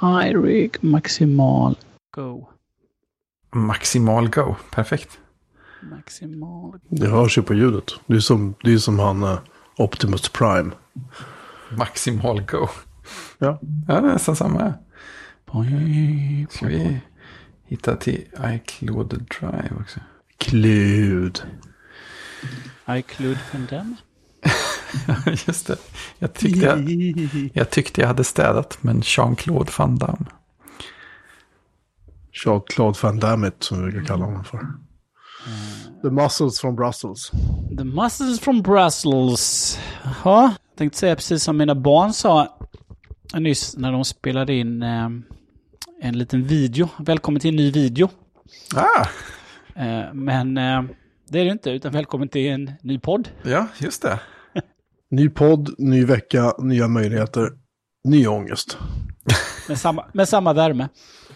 Hi Rick, maximal go. Maximal Go, perfekt. Maximal Det hörs ju på ljudet. Det är som, det är som han eh, Optimus Prime. Maximal Go. Ja. Ja, det är nästan samma. Ska vi hitta till iCloud Drive också? Klud. iCloud Damme. Just det. Jag tyckte jag, jag tyckte jag hade städat, men Jean-Claude Van Damme. Jean-Claude Van Damme som vi brukar kalla honom för. The Muscles from Brussels. The Muscles from Brussels. Ja, jag tänkte säga precis som mina barn sa nyss när de spelade in eh, en liten video. Välkommen till en ny video. Ah, Eh, men eh, det är det inte, utan välkommen till en ny podd. ja, just det. Ny podd, ny vecka, nya möjligheter, ny ångest. Med samma, med samma värme.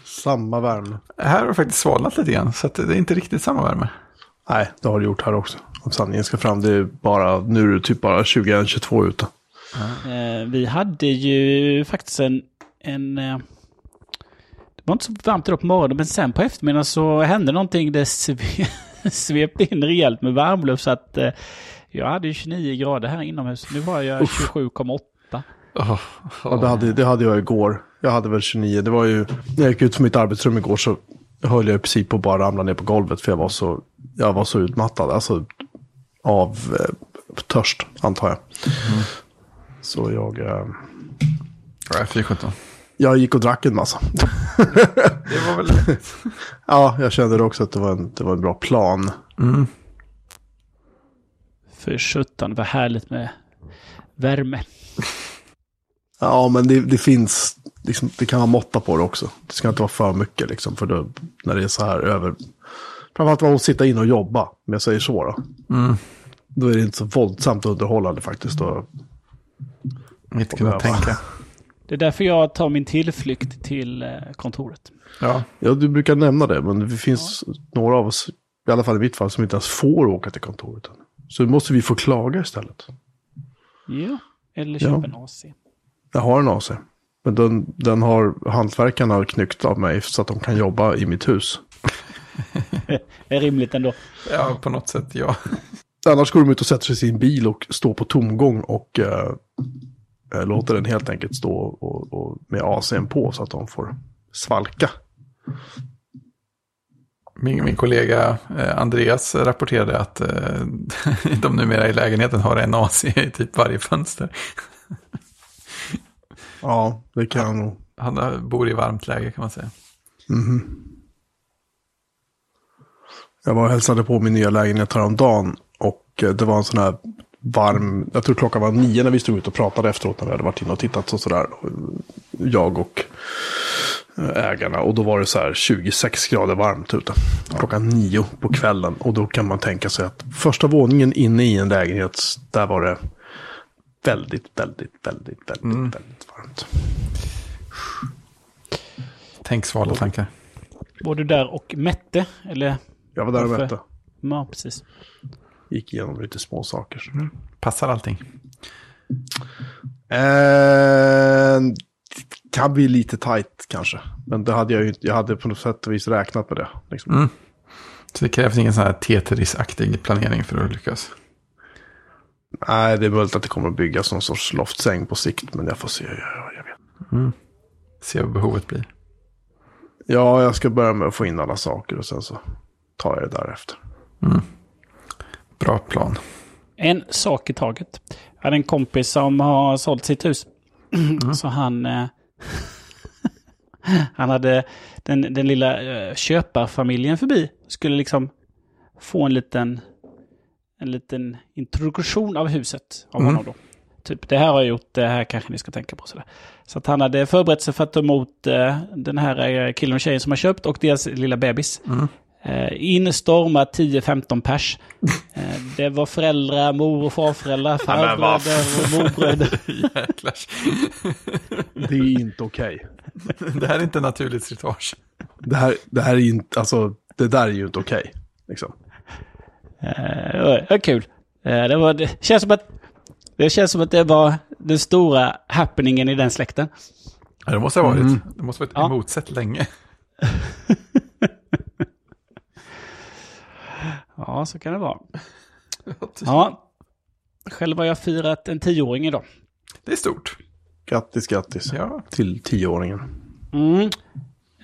Samma värme. Här har det faktiskt svalnat lite grann, så att det är inte riktigt samma värme. Nej, det har det gjort här också. Om sanningen ska fram, det är bara, nu är det typ bara 21-22 ute. Eh, vi hade ju faktiskt en... en eh, det var inte så varmt idag på morgonen, men sen på eftermiddagen så hände någonting. Det sve, svepte in rejält med varmluft så att eh, jag hade ju 29 grader här inomhus. Nu var jag 27,8. Oh, Ja, det, hade, det hade jag igår. Jag hade väl 29. Det var ju, när jag gick ut från mitt arbetsrum igår så höll jag i princip på att bara ramla ner på golvet för jag var så, jag var så utmattad. Alltså av eh, törst, antar jag. Så jag, eh, Ja, 417. jag gick och drack en massa. Det var väl... ja, jag kände också att det var en, det var en bra plan. Mm. För 17, vad härligt med värme. Ja, men det, det finns, liksom, det kan vara måtta på det också. Det ska inte vara för mycket liksom, för då, när det är så här över. Framförallt var att sitta in och jobba, om jag säger så då. Mm. Då är det inte så våldsamt underhållande faktiskt. Och, Inte kunna Ja. tänka. Det är därför jag tar min tillflykt till eh, kontoret. Ja, ja, du brukar nämna det, men det finns några av oss, i alla fall i mitt fall, som inte ens får åka till kontoret. Så måste vi få klaga istället. Ja, eller Ja. köpa en AC. Jag har en AC. Men den, den har hantverkarna knyckt av mig så att de kan jobba i mitt hus. Det är rimligt ändå. ja på något sätt ja. Annars går de ut och sätter sig i sin bil och står på tomgång och eh, eh, låter den helt enkelt stå och, och med AC'n på så att de får svalka. Min, min kollega eh, Andreas rapporterade att eh, de numera i lägenheten har en AC i typ varje fönster. Ja, det kan jag nog. Han bor i varmt läge kan man säga. Jag var och hälsade på min nya lägenhet häromdagen och eh, det var en sån här varm, jag tror klockan var nio när vi stod ut och pratade efteråt när vi hade varit inne och tittat och sådär. Jag och ägarna och då var det så här 26 grader varmt ute. Klockan nio på kvällen och då kan man tänka sig att första våningen inne i en lägenhet, där var det väldigt, väldigt, väldigt, väldigt, väldigt varmt. Tänk svala tankar. Var du där och mätte? Eller? Jag var där och mätte. Ja, precis. Gick igenom lite små saker. Passar allting. Eh, kan bli lite tajt kanske. Men det hade jag ju inte. Jag hade på något sätt och vis räknat med det. Liksom. Mm. Så det krävs ingen sån här Tetris-aktig planering för att lyckas. Nej, det är möjligt att det kommer att byggas någon sorts loftsäng på sikt. Men jag får se. Jag, jag vet. Se vad behovet blir. Ja, jag ska börja med att få in alla saker och sen så tar jag det därefter. Bra plan. En sak i taget. Jag hade en kompis som har sålt sitt hus. Så han... Eh, han hade den, den lilla eh, köparfamiljen förbi. Skulle liksom få en liten, en liten introduktion av huset av honom då. Typ, det här har jag gjort, det här kanske ni ska tänka på. Sådär. Så att han hade förberett sig för att ta emot eh, den här eh, killen och tjejen som har köpt och deras lilla bebis. Eh, in stormar 10-15 pers. Eh, det var föräldrar, mor och farföräldrar, farbröder och morbröder. Det är inte okej. Det här är inte naturligt slitage. Det, här, det här är inte, alltså, det där är ju inte okej. Liksom. Eh, det var kul. Eh, det, var, det känns som att Det känns som att det var den stora happeningen i den släkten. Ja, det måste ha varit. Mm. Det måste ha varit Ja. emotsett länge. Ja, så kan det vara. Ja. Själv har jag firat en tioåring idag. Det är stort. Grattis, grattis. Ja. Till tioåringen. Mm.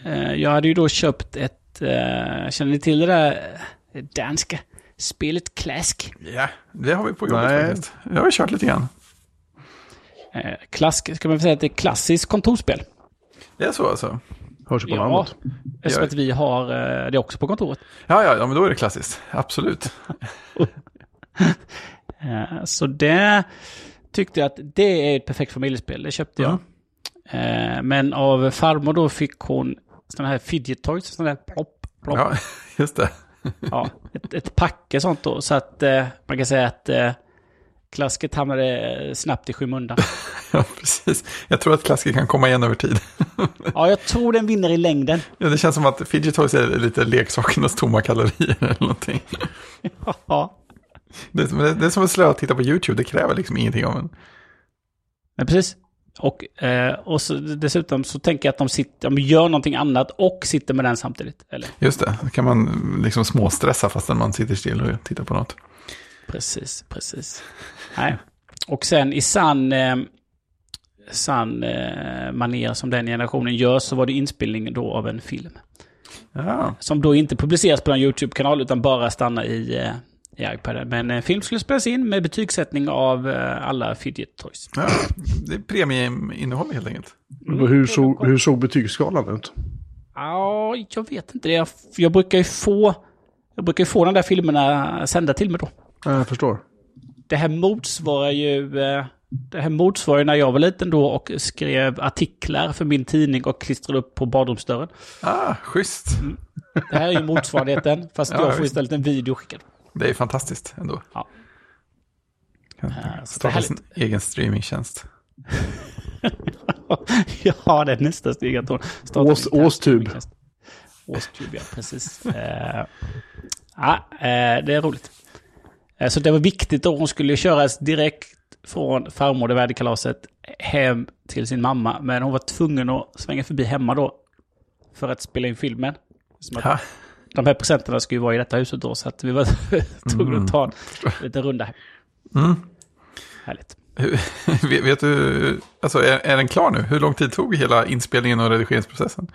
Eh, Jag hade ju då köpt ett, eh, känner ni till det där eh, danska spelet Klask? ja, det har vi på jobbet Nej. faktiskt. Jag har kört lite grann. Klask, ska man säga att det är klassiskt kontorsspel? Det är så alltså? Hörs på Ja, namnet. eftersom att vi har eh, det också på kontoret. Ja, ja, ja, men då är det klassiskt. Absolut. Eh, Så det tyckte jag att det är ett perfekt familjespel. Det köpte jag. Eh, Men av farmor då fick hon sådana här fidget toys, sådana här plopp, plopp. Ja, just det. Ja, ett, ett packe sånt då. Så att man kan säga att klasket hamnade snabbt i skymundan. Ja, precis. Jag tror att klassiker kan komma igen över tid. Ja, jag tror den vinner i längden. Ja, det känns som att Fidget Toys är lite leksakernas tomma kalorier eller någonting. Ja, Det är, som- det är som att slöa att titta på YouTube, det kräver liksom ingenting av en. men precis. Och, eh, och så, dessutom så tänker jag att de, sitter, de gör någonting annat och sitter med den samtidigt. Eller? Just det, då kan man liksom småstressa fastän man sitter still och tittar på något. Precis, precis. Nej. Och sen i sann, eh, sann eh, manér som den generationen gör så var det inspelning då av en film. Ja, Som då inte publiceras på en YouTube-kanal utan bara stannar i, eh, i iPaden. Men en film skulle spelas in med betygssättning av eh, alla fidget toys. ja. det är premieinnehåll helt enkelt. Men Hur såg, hur såg betygsskalan ut? Ja, jag vet inte. Jag, jag brukar ju få... Jag brukar ju få de där filmerna sända till mig då. Ja, Jag förstår. Det här motsvarar ju... eh, Det här motsvarar ju när jag var liten då och skrev artiklar för min tidning och klistrade upp på badrumsdörren. Ah, schysst. Det här är ju motsvarigheten, fast Ja, jag får istället en video skickad. Det är fantastiskt ändå. Ja. Är starta sin egen streamingtjänst. ja, det är nästa steg att Ås- Åstub. Åstub, ja, precis. Ja, eh, det är roligt. Eh, så det var viktigt då. Hon skulle köras direkt från farmor, det värdekalaset, hem till sin mamma. Men hon var tvungen att svänga förbi hemma då. För att spela in filmen. Som de här presenterna skulle ju vara i detta huset då. Så att vi var tvungna att ta en liten runda hem. Mm. Härligt. vet du, alltså är, är den klar nu? Hur lång tid tog hela inspelningen och redigeringsprocessen?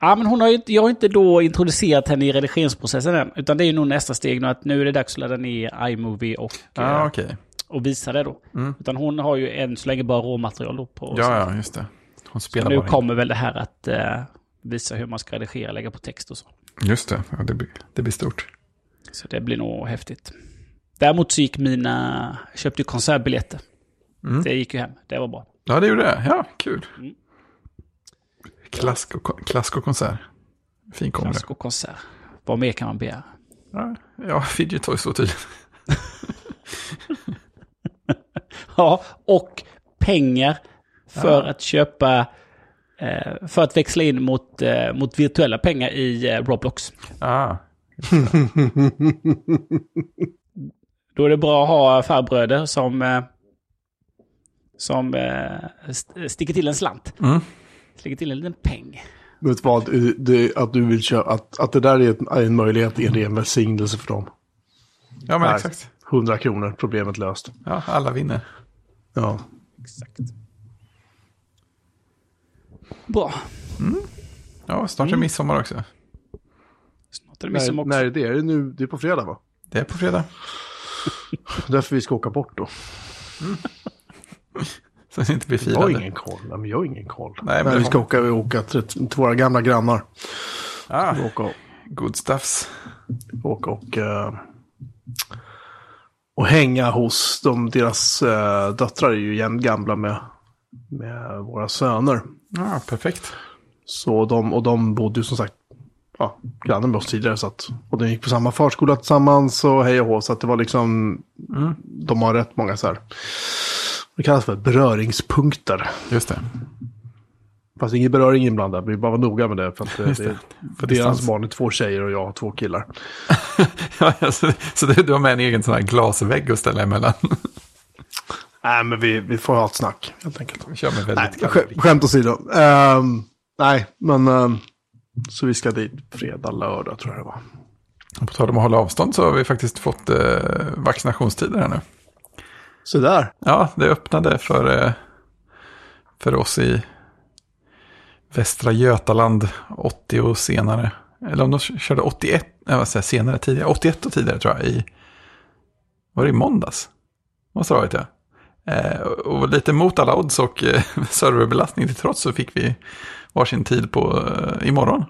Ja, men hon har ju, jag har inte då introducerat henne i redigeringsprocessen än. Utan det är ju nog nästa steg nu att nu är det dags att ladda ner iMovie och, Ja, eh, ah, okej. och visa det då. Mm. Utan hon har ju än så länge bara råmaterial då på Ja, ja, just det. Hon Så spelar nu bara in. kommer väl det här att eh, visa hur man ska redigera, lägga på text och så. Just det, ja, det, blir, det blir stort. Så det blir nog häftigt. Däremot så gick mina, köpte ju konsertbiljetter. Mm. Det gick ju hem, det var bra. Ja, det gjorde det. Ja, kul. Mm. Klask och, klask och konsert. Fin kombo. Klask och konsert. Vad mer kan man begära? Ja, ja, Fidget Toys så tydligt. Ja, och pengar för att köpa, eh, för att växla in mot, eh, mot virtuella pengar i eh, Roblox. Ah, Då är det bra att ha farbröder som, som st- sticker till en slant. mm. Sticker till en liten peng. Vet vad? Det, att du vill köra, att, att det där är, ett, är en möjlighet är en ren välsignelse för dem. Ja, men Nej. exakt. 100 kronor, problemet löst. Ja, alla vinner. Ja. Exakt. Bra. Ja, snart är Mm. midsommar också. Snart är det midsommar också. när är det? Är det nu? Det är på fredag va? Det är på fredag. Därför vi ska åka bort då. Så det inte blir Jag har ingen koll. Nej, men jag har ingen koll. Nej, men Nej, vi ska åka, vi åka till, till våra gamla grannar. Ah, åka och, good stuffs. åka och, eh, och hänga hos dem. Deras eh, döttrar är ju jämn gamla med, med våra söner. Ja, perfekt. Så de, och de bodde ju som sagt ja, grannar med oss tidigare. Så att, och de gick på samma förskola tillsammans och hej och hå. Så att det var liksom, de har rätt många så här, det kallas för beröringspunkter. Just det. Fast ingen beröring inblandad, vi bara var noga med det. För att eh, det, det. För deras distans. barn är två tjejer och jag har två killar. Ja, så, så du, du har med en egen sån här glasvägg att ställa emellan. Nej, men vi, vi får ha ett snack helt enkelt. Vi kör med Nej, väldigt sk kalorier. skämt åsido. Ehm, nej, men ehm, så vi ska dit fredag, lördag tror jag det var. På tal om att hålla avstånd så har vi faktiskt fått eh, vaccinationstider här nu. Så där. Ja, det öppnade för, eh, för oss i Västra Götaland 80 och senare. Eller om de körde 81, nej, vad säger jag, senare tidigare, 81 och tidigare tror jag. I, var det i måndags? Måste det ha varit det. Eh, och lite mot alla odds och eh, serverbelastning till trots så fick vi varsin tid på eh, imorgon.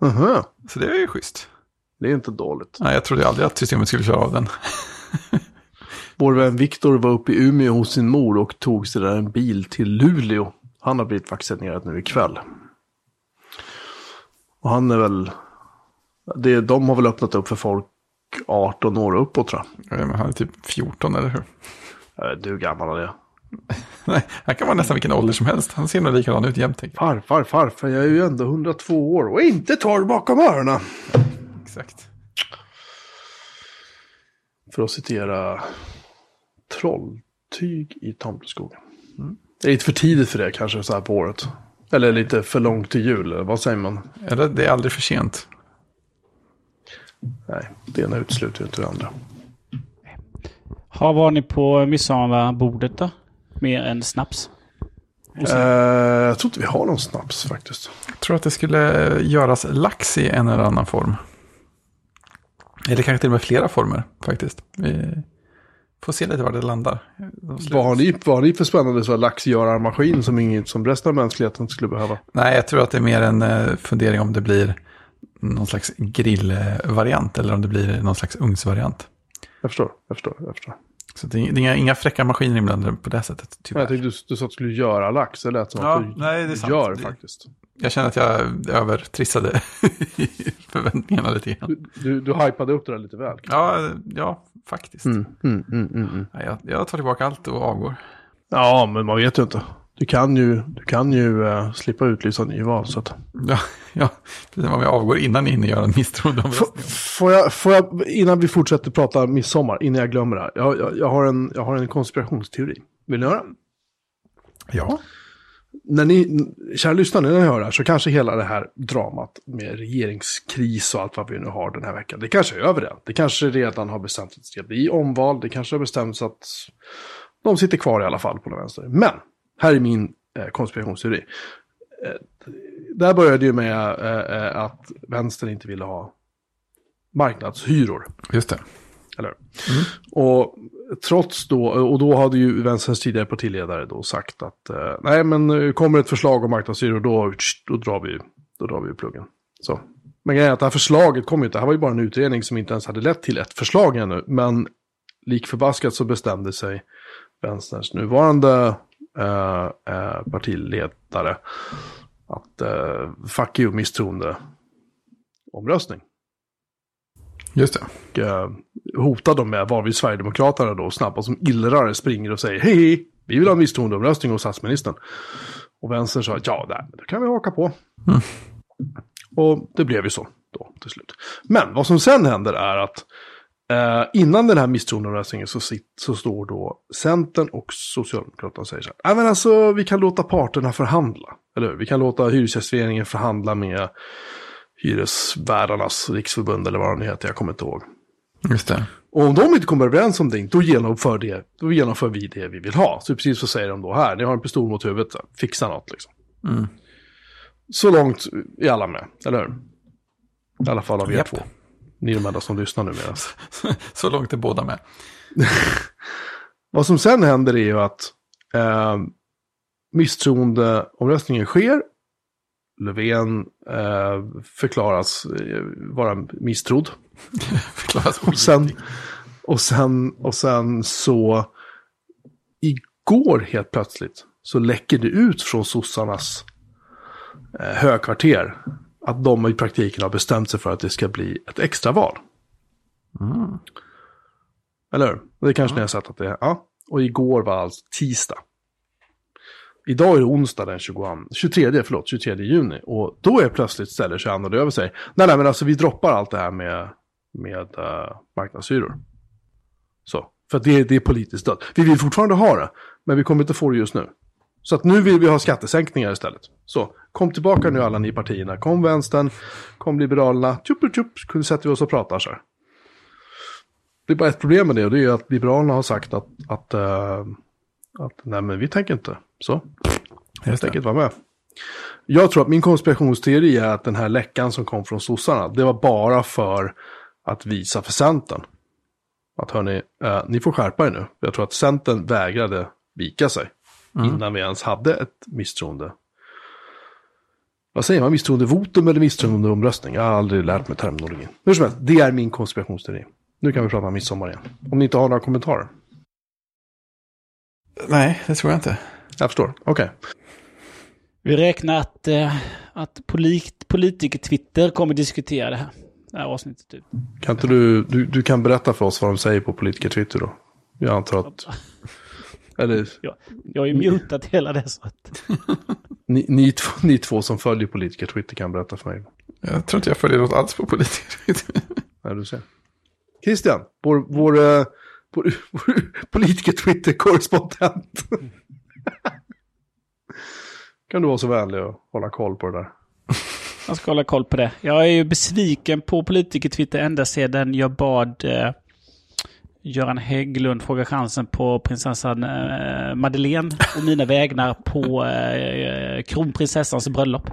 Mhm. Så det är ju schysst. Det är inte dåligt. Nej, jag trodde aldrig att systemet skulle köra av den. Vår vän Viktor var uppe i Umeå hos sin mor och tog sig där en bil till Luleå. Han har blivit vaccinerad nu ikväll. Och han är väl... Det, de har väl öppnat upp för folk 18 år och uppåt tror jag. Ja, men Han är typ 14, eller hur? Eh, Du är gammal av det. Nej, han kan vara nästan vilken ålder som helst. Han ser nog likadan ut jämt. Farfar, farfar, jag är ju ändå 102 år och inte torr bakom öronen. Exakt. För att citera Trolltyg i Tomteskogen. Det är lite för tidigt för det kanske så här på året. Eller lite för långt till jul, eller vad säger man? Eller det är aldrig för sent. Nej, det ena utesluter ju inte det andra. Har var ni på midsommarbordet då? Mer än snaps? Eh, jag tror inte vi har någon snaps faktiskt. Jag tror att det skulle göras lax i en eller annan form. Eller kanske till och med flera former faktiskt. Vi får se lite var det landar. Vad har, ni, vad har ni för spännande så laxgörarmaskin som inget som resten av mänskligheten skulle behöva? Nej, jag tror att det är mer en eh, fundering om det blir någon slags grillvariant eller om det blir någon slags ugnsvariant. Jag förstår, jag förstår, jag förstår. Så det är inga, inga fräcka maskiner inblandade på det sättet. Tyvärr. jag tänkte du, du sa att du skulle göra lax, det lät som Ja, att du nej, det är sant. gör Det- faktiskt. Jag känner att jag övertrissade förväntningarna lite grann. Du, du, du hypade upp det där lite väl. Ja, ja faktiskt. Mm, mm, mm, mm, mm. Jag, jag tar tillbaka allt och avgår. Ja, men man vet ju inte. Du kan ju, du kan ju eh, slippa utlysa nyval. Så att... Ja, ja precis om jag avgår innan ni hinner göra en misstroendeomröstning. får, jag, får jag, innan vi fortsätter prata midsommar, innan jag glömmer det här. Jag, jag, jag, har, en, jag har en konspirationsteori. Vill ni höra? Ja. När ni, kära lyssnare, när ni hör det här så kanske hela det här dramat med regeringskris och allt vad vi nu har den här veckan, det kanske är över det. Det kanske redan har bestämts att det ska bli omval, det kanske har bestämts att de sitter kvar i alla fall på den vänster. Men, här är min eh, konspirationsteori. Eh, där började ju med eh, eh, att vänstern inte ville ha marknadshyror. Just det. Eller hur? Och trots då, och då hade ju Vänsterns tidigare partiledare då sagt att eh, nej men eh, kommer ett förslag om marknadshyror då, då drar vi då drar vi pluggen. Så. Men grejen är att det här förslaget kom ju inte, det här var ju bara en utredning som inte ens hade lett till ett förslag ännu. Men lik förbaskat så bestämde sig Vänsterns nuvarande eh, eh, partiledare att eh, fuck you misstroende omröstning Just det. och eh, hotar dem med varvid Sverigedemokraterna då snabbt som illrar springer och säger hej, hej, vi vill ha en misstroendeomröstning hos statsministern. Och vänstern sa ja, nej, det kan vi haka på. Och det blev ju så då till slut. Men vad som sen händer är att eh, innan den här misstroendeomröstningen så, så står då Centern och Socialdemokraterna och säger så här, nej men alltså vi kan låta parterna förhandla. Eller hur? Vi kan låta Hyresgästföreningen förhandla med Hyresvärdarnas riksförbund eller vad de nu heter, jag kommer inte ihåg. Just det. Och om de inte kommer överens om det, då genomför, det, då genomför vi det vi vill ha. Så precis så säger de då här, ni har en pistol mot huvudet, så fixa något liksom. Mm. Så långt är alla med, eller hur? I alla fall av er Japp. två. Ni är de enda som lyssnar nu med. Så långt är båda med. Vad som sen händer är ju att eh, misstroendeomröstningen sker. Löfven eh, förklaras eh, vara misstrodd. Förklaras Och sen, och sen, och sen så igår helt plötsligt så läcker det ut från sossarnas eh, högkvarter att de i praktiken har bestämt sig för att det ska bli ett extraval. Eller hur? Det kanske ni har sett att det är. Ja. Och igår var alltså tisdag. Idag är det onsdag den 22, 23, förlåt, 23 juni. Och då är plötsligt ställer sig Anna över sig. Nej, nej, men alltså vi droppar allt det här med, med uh, marknadshyror. Så. För det, är- det är politiskt dött. Vi vill fortfarande ha det, men vi kommer inte få det just nu. Så att nu vill vi ha skattesänkningar istället. Så, kom tillbaka nu alla ni partierna. Kom vänstern, kom liberalerna. Tjup, tjup, tjup, sätter vi oss och pratar så här. Det är bara ett problem med det och det är att liberalerna har sagt att, att, eh, att nej men vi tänker inte. Så, helt enkelt vara med. Jag tror att min konspirationsteori är att den här läckan som kom från sossarna, det var bara för att visa för Centern. Att hörni, eh, ni får skärpa er nu. Jag tror att Centern vägrade vika sig. Innan vi ens hade ett misstroende. Vad säger man? Misstroendevotum eller misstroendeomröstning? Jag har aldrig lärt mig terminologin. Hur som helst, det är min konspirationsteori. Nu kan vi prata om midsommar igen. Om ni inte har några kommentarer. Nej, det tror jag inte. Jag förstår. Okej. Vi räknar att, eh, att polit, politiker-Twitter kommer diskutera det här. Det här avsnittet. Typ. Kan inte du, du, du kan berätta för oss vad de säger på politiker Twitter då? Jag antar att... Eller Jag, jag har ju mutat hela det så att... ni, ni, två, ni två som följer politiker Twitter kan berätta för mig. Jag tror inte jag följer något alls på politiker. Ja, du ser. Christian, vår, vår, eh, vår, vår politiker Twitter-korrespondent. kan du vara så vänlig och hålla koll på det där? Jag ska hålla koll på det. Jag är ju besviken på politiker-Twitter ända sedan jag bad eh, Göran Hägglund fråga chansen på prinsessan eh, Madeleine och mina vägnar på eh, kronprinsessans bröllop.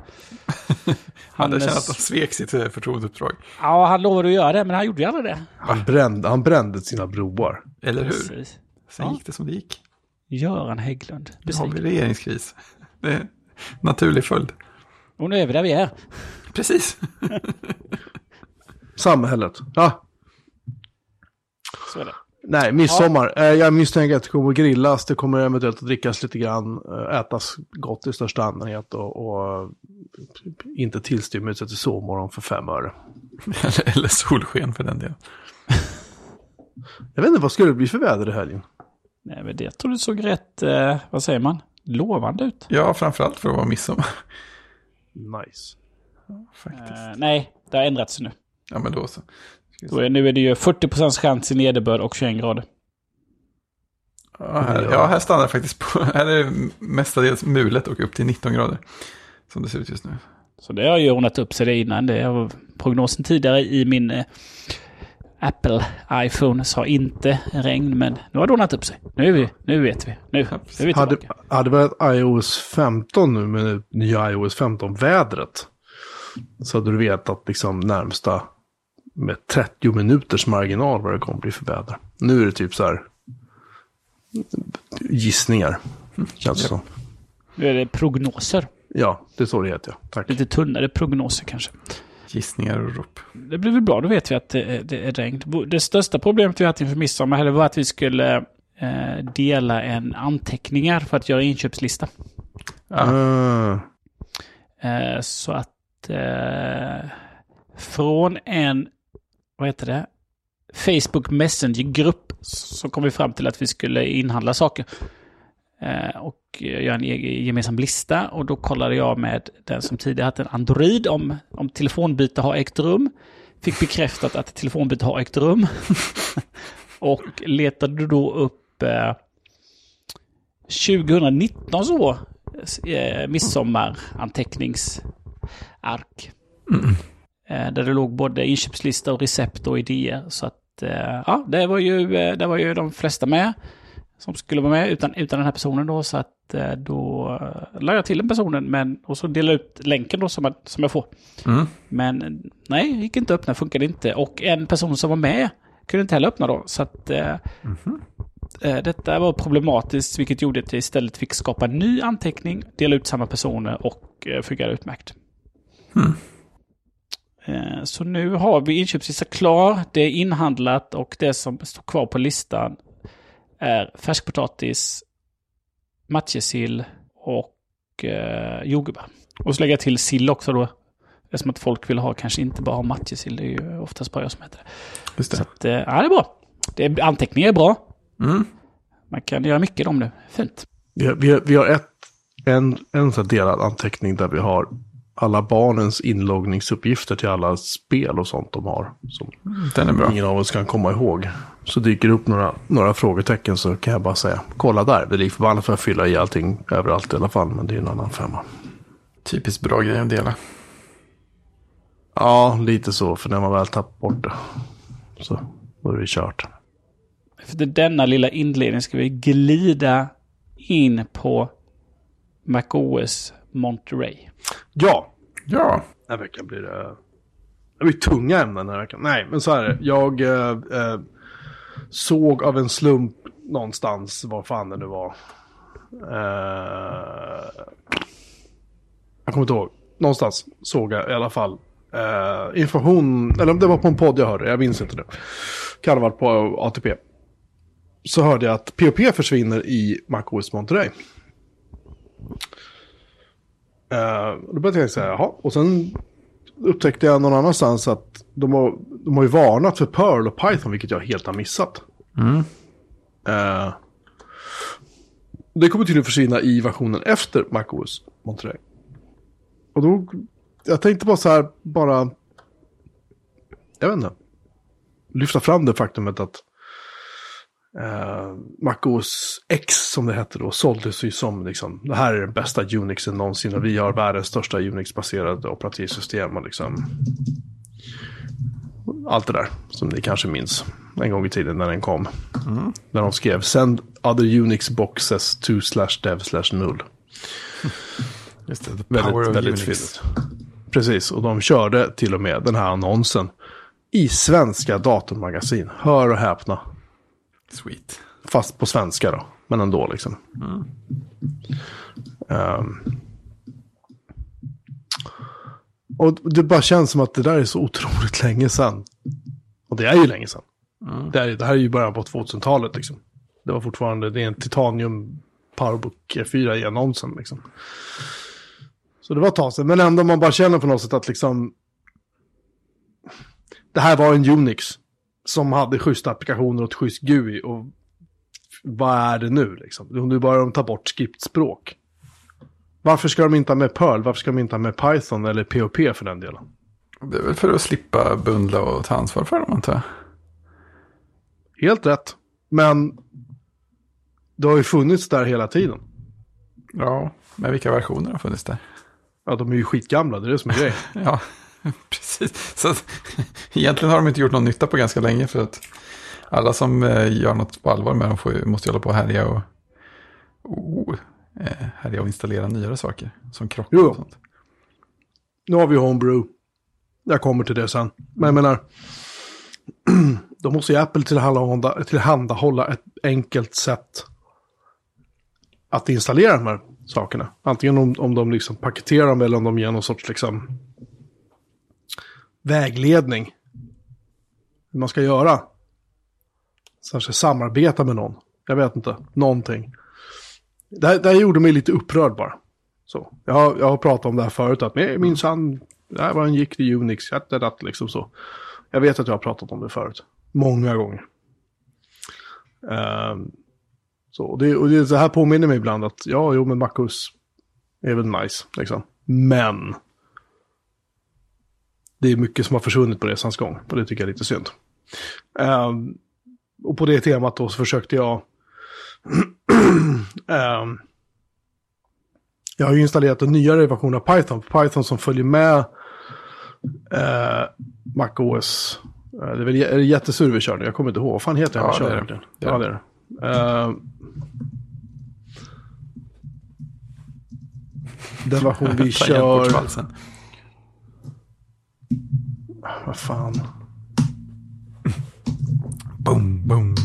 Han hade eh, känt att han svek sitt eh, förtroendeuppdrag. Ja, han lovade att göra det, men han gjorde ju aldrig det. Han brände, han brände sina broar. Eller hur? Precis. Sen Ja. gick det som det gick. Göran Hägglund. Nu har vi regeringskris. Det är en naturlig följd. Och nu är vi där vi är. Precis. Samhället. Ja, Så är det. Nej, midsommar. Eh, Jag misstänker att det kommer att grillas. Det kommer eventuellt att drickas lite grann. eh, Ätas gott i största allmänhet. Och, och inte tillstymmelse till sovmorgon för fem öre. eller, eller solsken för den delen. Jag vet inte, vad ska det bli för väder i helgen? Nej, men det tror du såg rätt, eh, vad säger man, lovande ut. Ja, framförallt för att vara midsommar. Nice. Faktiskt. Eh, nej, det har ändrats nu. Ja, men då så. Då är, nu är det ju 40% chans i nederbörd och 21 grader. Ja, här, ja, här stannar det faktiskt på. Här är det mestadels mulet och upp till 19 grader. Som det ser ut just nu. Så det har ju ordnat upp sig det innan. Det var prognosen tidigare i min eh, Apple iPhone sa inte regn, men nu har det ordnat upp sig. Nu, är vi, nu vet vi. Nu, nu är vi Hade, hade ett iOS 15 nu med nya iOS 15-vädret. Så hade du vetat liksom närmsta med 30 minuters marginal vad det kommer bli för väder. Nu är det typ så här gissningar. Känns det som. Nu är det prognoser. Ja, det är så det heter. Ja. Tack. Lite tunnare prognoser kanske. Gissningar och rop. Det blir väl bra, då vet vi att det, är- det är regn. Det största problemet vi haft inför midsommar hade var att vi skulle eh, dela en anteckningar för att göra inköpslista. Ah, Eh, så att eh, från en, vad heter det, Facebook Messenger-grupp så kom vi fram till att vi skulle inhandla saker. Eh, och göra en gemensam lista. Och då kollade jag med den som tidigare hade en Android om, om telefonbyte har ägt rum. Fick bekräftat att telefonbyte har ägt rum. och letade då upp eh, 2019 så, eh, midsommaranteckningsark. Mm där det låg både inköpslista och recept och idéer. Så att, eh, ja, det var ju, eh, det var ju de flesta med som skulle vara med utan, utan den här personen då. Så att eh, då eh, la jag till den personen men, och så delade jag ut länken då som som jag får. Mm. Men eh, nej, gick inte att öppna, funkade inte. Och en person som var med kunde inte heller öppna då. Så att eh, eh, detta var problematiskt, vilket gjorde att jag istället fick skapa en ny anteckning, dela ut samma personer och eh, fungera utmärkt. Eh, så nu har vi inköpslista klar, det är inhandlat och det som står kvar på listan är färskpotatis, matjessill och eh, jordgubbar. Och så lägger jag till sill också då. Eftersom att folk vill ha kanske inte bara ha matjessill, det är ju oftast bara jag som äter det. Just Så det. att, eh, ja, det är bra. Det är, anteckningar är bra. Mm. Man kan göra mycket om det. Fint. vi, har, vi, har, vi har ett, en, en sån delad anteckning där vi har alla barnens inloggningsuppgifter till alla spel och sånt de har. Som Den är bra. ingen av oss kan komma ihåg. så dyker det upp några, några frågetecken så kan jag bara säga kolla där. Det är förbannat för att fylla i allting överallt i alla fall. Men det är en annan femma. Typiskt bra grej att dela. Ja, lite så. För när man väl tappat bort det så då är det kört. Efter denna lilla inledning ska vi glida in på MacOS Monterey. Ja, Ja, den här veckan blir det... Det blir tunga ämnen den här veckan. Nej, men så är det. Jag eh, eh, såg av en slump någonstans, var fan det nu var. Eh, jag kommer inte ihåg. Någonstans såg jag i alla fall eh, information, eller om det var på en podd jag hörde, jag minns inte nu. Kan ha varit på ATP. Så hörde jag att POP försvinner i MacOS Monterey. Uh, då började jag säga, jaha. Och sen upptäckte jag någon annanstans att de har, de har ju varnat för Perl och Python, vilket jag helt har missat. Eh, det kommer tydligen försvinna i versionen efter MacOS Monterey. Och då, jag tänkte bara så här, bara, jag vet inte, lyfta fram det faktumet att eh, MacOS X som det hette då såldes ju som liksom, det här är den bästa Unixen någonsin och vi har världens största Unix-baserade operativsystem och liksom allt det där som ni kanske minns en gång i tiden när den kom. När de skrev send other Unix boxes to slash dev slash null. just det. The power Väldigt, of väldigt Unix. fint. Precis, och de körde till och med den här annonsen i svenska datormagasin. Hör och häpna. Sweet. Fast på svenska då, men ändå liksom. Ehm. och det bara känns som att det där är så otroligt länge sedan. Och det är ju länge sedan. Det, är, det här är ju början på 2000-talet liksom. Det var fortfarande, det är en Titanium Powerbook 4 i annonsen liksom. Så det var ett tag sedan, men ändå man bara känner på något sätt att liksom... Det här var en Unix som hade schyssta applikationer och ett schysst GUI och vad är det nu liksom? Nu börjar de ta bort skriptspråk. Varför ska de inte ha med Perl? Varför ska de inte ha med Python eller POP för den delen? Det är väl för att slippa bundla och ta ansvar för dem antar jag. Helt rätt. Men det har ju funnits där hela tiden. Ja, men vilka versioner har funnits där? Ja, de är ju skitgamla, det är det som är grejen. Ja, precis. Så att, egentligen har de inte gjort någon nytta på ganska länge för att alla som eh, gör något på allvar med dem får, måste hålla på och härja och, och eh, härja och installera nyare saker som krockar Jo. och sånt. Nu har vi Homebrew. Jag kommer till det sen. Men jag menar, då måste ju Apple tillhandahålla, tillhandahålla ett enkelt sätt att installera de här sakerna. Antingen om, om de liksom paketerar dem eller om de ger någon sorts liksom vägledning. Hur man ska göra. Kanske samarbeta med någon. Jag vet inte. Någonting. Det här, det här gjorde mig lite upprörd bara. Så. Jag, har, jag har pratat om det här förut, att minsann, det här var en gick till Unix, att, liksom så. Jag vet att jag har pratat om det förut. Många gånger. Um, så, och det, och det, det här påminner mig ibland att, ja, jo, men MacOS är väl nice, liksom. Men. Det är mycket som har försvunnit på resans gång, och det tycker jag är lite synd. Ehm, och på det temat då så försökte jag ehm, jag har ju installerat en nyare version av Python. Python som följer med eh, MacOS. Eh, det är väl är det jättesur vi kör nu? Jag kommer inte ihåg. Vad fan heter Ja, vi kör det det. Det Ja, det är det. Eh, den version vi kör... Vad fan. Boom, boom.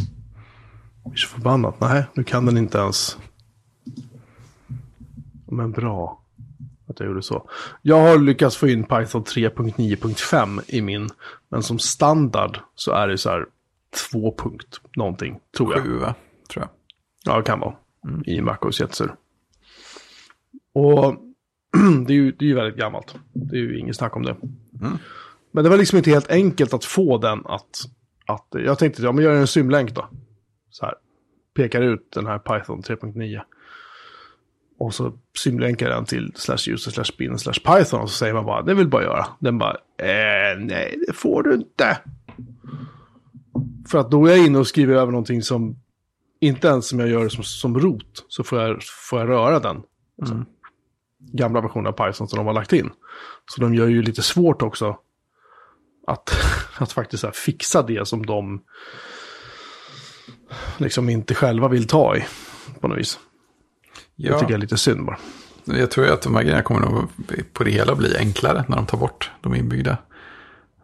Jag är så förbannat. Nej, nu kan den inte ens. Men bra att jag gjorde så. Jag har lyckats få in Python 3.9.5 i min. Men som standard så är det så här 2. punkt någonting, tror jag. Sju, va? Tror jag. Ja, det kan vara. I MacOS Jetsur. Och det är, ju, det är ju väldigt gammalt. Det är ju inget snack om det. Men det var liksom inte helt enkelt att få den att... att jag tänkte, ja men gör en symlänk då. Så här. Pekar ut den här Python 3.9. Och så symlänkar den till slash user slash bin slash Python. Och så säger man bara, det vill bara göra. Den bara, eh, nej det får du inte. För att då är jag inne och skriver över någonting som, inte ens som jag gör som, som rot, så får jag, får jag röra den. Alltså, Gamla versionen av Python som de har lagt in. Så de gör ju lite svårt också att, att faktiskt så här, fixa det som de liksom inte själva vill ta i. På något vis. Ja, Det tycker jag är lite synd bara. jag tror att de här grejerna kommer nog på det hela bli enklare när de tar bort de inbyggda.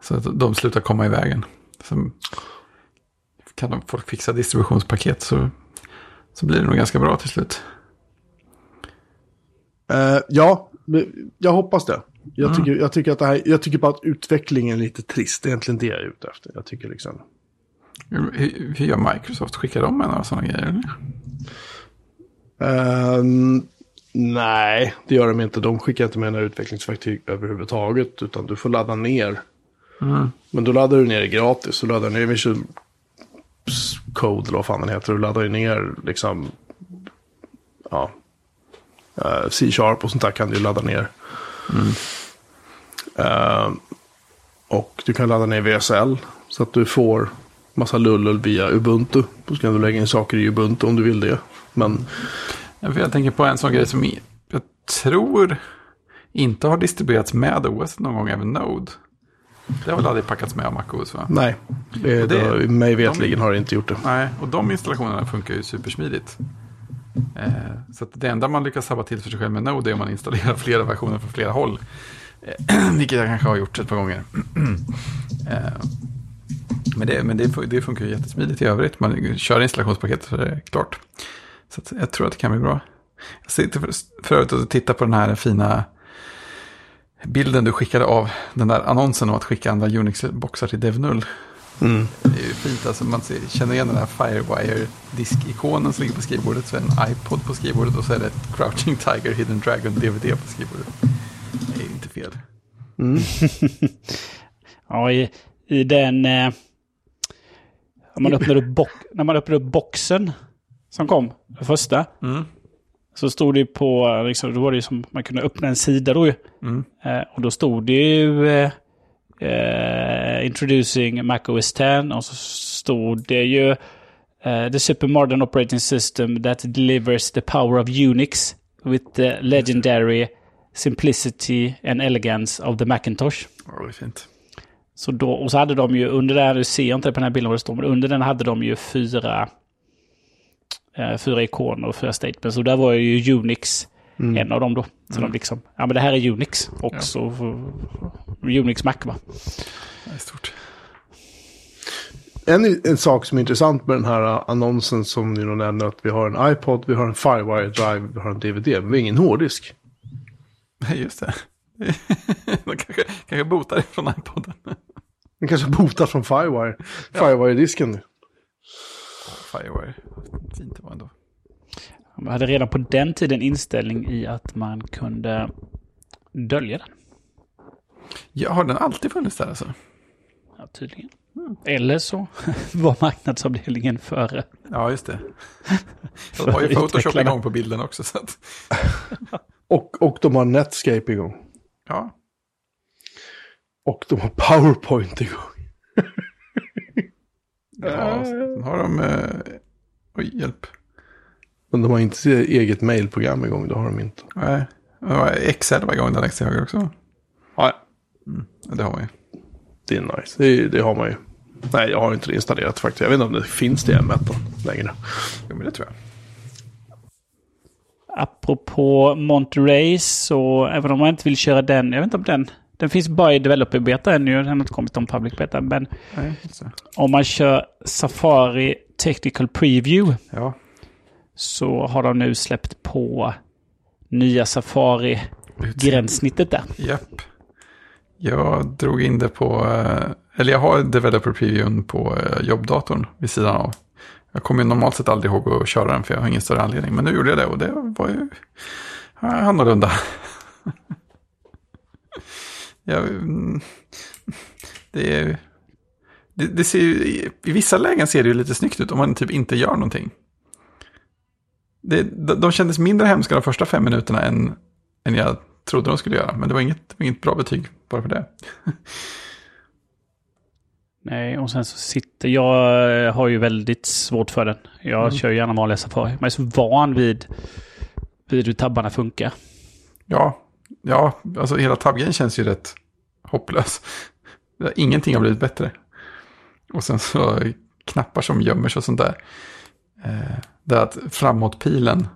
Så att de slutar komma i vägen. Så kan de, folk fixa distributionspaket så, så blir det nog ganska bra till slut. Eh, ja, jag hoppas det. Jag, tycker, jag, tycker att det här, jag tycker bara att utvecklingen är lite trist. Det är egentligen det jag är ute efter. Jag tycker liksom... Hur, hur gör Microsoft? Skickar de med några sådana grejer? Eller? Ehm, nej, det gör de inte. De skickar inte med några utvecklingsverktyg överhuvudtaget. Utan du får ladda ner. Men då laddar du ner det gratis. Du laddar ner Visual Code eller vad fan den heter. Du laddar ju ner liksom... Ja. eh, C-sharp och sånt där kan du ladda ner. Ehm, och du kan ladda ner VSL. Så att du får massa lullull via Ubuntu. Då kan du lägga in saker i Ubuntu om du vill det. Men Ja, Jag tänker på en sån grej som jag tror inte har distribuerats med OS någon gång, även Node. Det har väl aldrig packats med av MacOS va? Nej, det, det- det, mig vetligen har det inte gjort det. Nej, och de installationerna funkar ju supersmidigt. Eh, så att det enda man lyckas sabba till för sig själv med Node är om man installerar flera versioner från flera håll. Eh, vilket jag kanske har gjort ett par gånger. eh, men det, men det, det funkar ju jättesmidigt i övrigt. Man kör installationspaketet så är det klart. Så jag tror att det kan bli bra. Jag sitter för, för övrigt och tittar på den här fina bilden du skickade av den där annonsen om att skicka andra Unix-boxar till DevNull. Mm. Det är ju fint, alltså man ser, känner igen den här Firewire-disk-ikonen som ligger på skrivbordet. Så är det en iPod på skrivbordet och så är det ett Crouching Tiger, Hidden Dragon-DVD på skrivbordet. Fel. Ja, i, i den... Eh, när, man öppnade upp box, när man öppnade upp boxen som kom, den första, Mm. så stod det på, liksom, då var det som man kunde öppna en sida då ju. Mm. Eh, och då stod det ju eh, eh, Introducing Mac OS 10 och så stod det ju eh, The super modern operating system that delivers the power of Unix with the legendary simplicity and elegance of the Macintosh. Ja, det är fint. Så då, och så hade de ju under där, nu ser jag inte på den här bilden vad det står, men under den hade de ju fyra, eh, fyra ikoner och fyra statements. Och där var ju Unix en av dem då. Så de liksom, ja men det här är Unix också. Unix Mac va? Det är stort. En, en sak som är intressant med den här uh, annonsen som ni nämner att vi har en iPod, vi har en Firewire Drive, vi har en DVD, men vi har ingen hårddisk. Nej, just det. De kanske, kanske botar ifrån iPoden. Den kanske botar från Firewire. Firewire-disken. Firewire. Fint det var ändå. Man hade redan på den tiden inställning i att man kunde dölja den. Ja, har den alltid funnits där alltså? Ja, tydligen. Eller så var marknadsavdelningen före. Ja, just det. De har ju Photoshop igång på bilden också. Så att, Och, och de har Netscape igång. ja, Och de har PowerPoint igång. ja, sen har de... Eh, oj, hjälp. Men de har inte eget mailprogram igång, det har de inte. Nej, Excel var igång där längst till höger också. Nej, Ja, Det har man ju. det är nice. Det, det har man ju. Nej, jag har inte det installerat faktiskt. Jag vet inte om det finns det i M1 längre. Jo, men det tror jag. Apropå Monterey så även om man inte vill köra den, jag vet inte om den, den finns bara i developer beta ännu, den har inte kommit om public beta, men Nej, om man kör Safari Technical Preview Ja, så har de nu släppt på nya Safari-gränssnittet där. japp. Jag drog in det på, eh, eller jag har developer previewn på eh, jobbdatorn vid sidan av. Jag kommer ju normalt sett aldrig ihåg att köra den för jag har ingen större anledning. Men nu gjorde jag det och det var ju annorlunda. jag, det, är, det, det ser ju, i, vissa lägen ser det ju lite snyggt ut om man typ inte gör någonting. Det, de, kändes mindre hemska de första fem minuterna än, än jag trodde de skulle göra. Men det var inget, det var inget bra betyg bara för det. Nej, och sen så sitter jag, har ju väldigt svårt för den. Jag Mm. kör gärna vanliga Safari. Man är så van vid, vid hur tabbarna funkar. Ja, ja alltså hela tabgrejen känns ju rätt hopplös. Ingenting har blivit bättre. Och sen så knappar som gömmer sig och sånt där. Eh, det är att framåtpilen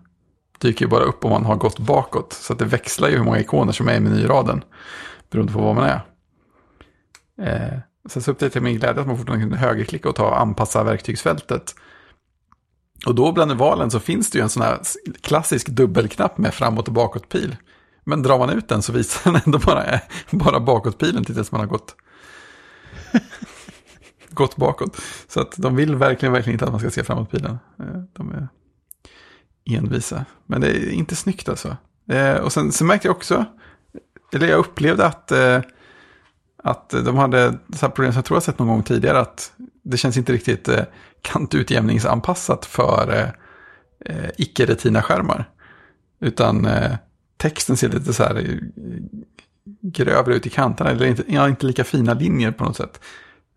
dyker ju bara upp om man har gått bakåt. Så att det växlar ju hur många ikoner som är i menyraden. Beroende på vad man är. Eh, sen så upptäckte jag min glädje att man fortfarande kunde högerklicka och ta och anpassa verktygsfältet. Och då bland valen så finns det ju en sån här klassisk dubbelknapp med framåt och bakåtpil. Men drar man ut den så visar den ändå bara, bara bakåtpilen tills man har gått, gått bakåt. Så att de vill verkligen, verkligen inte att man ska se framåtpilen. Eh, de är envisa. Men det är inte snyggt alltså. Eh, och sen, sen märkte jag också, eller jag upplevde att, eh, att de hade så här problem som jag tror jag sett någon gång tidigare. Att det känns inte riktigt eh, kantutjämningsanpassat för eh, eh, icke-retina-skärmar. Utan eh, texten ser lite så här grövre ut i kanterna. Eller inte, ja, inte lika fina linjer på något sätt.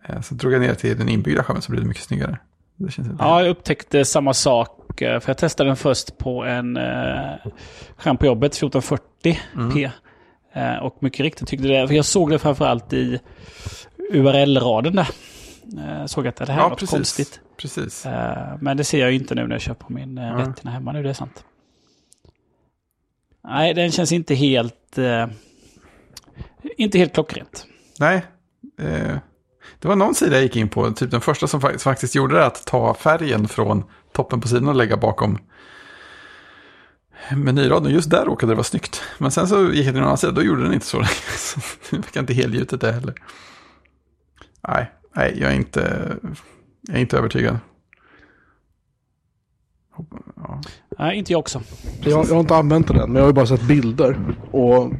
Eh, så drog jag ner till den inbyggda skärmen så blev det mycket snyggare. Det Ja, jag upptäckte samma sak. För jag testade den först på en eh, skärm på jobbet, 1440p. Eh, och mycket riktigt tyckte det, för jag såg det framförallt i URL-raden där. Eh, såg att det här Ja, var precis. konstigt. Precis. Eh, men det ser jag inte nu när jag kör på min Ja. Retina hemma nu, det är sant. Nej, den känns inte helt... eh, inte helt klockrent. Nej. Eh, det var någon sida jag gick in på, typ den första som faktiskt, faktiskt gjorde det, att ta färgen från toppen på sidan och lägga bakom menyraden. Just där råkade det vara snyggt. Men sen så gick jag till någon annan sida, då gjorde den inte så. Så det verkar inte helgjutet det heller. Nej, nej, jag är inte, jag är inte övertygad. Ja. Nej, inte jag också. Jag, jag har inte använt den men jag har ju bara sett bilder och,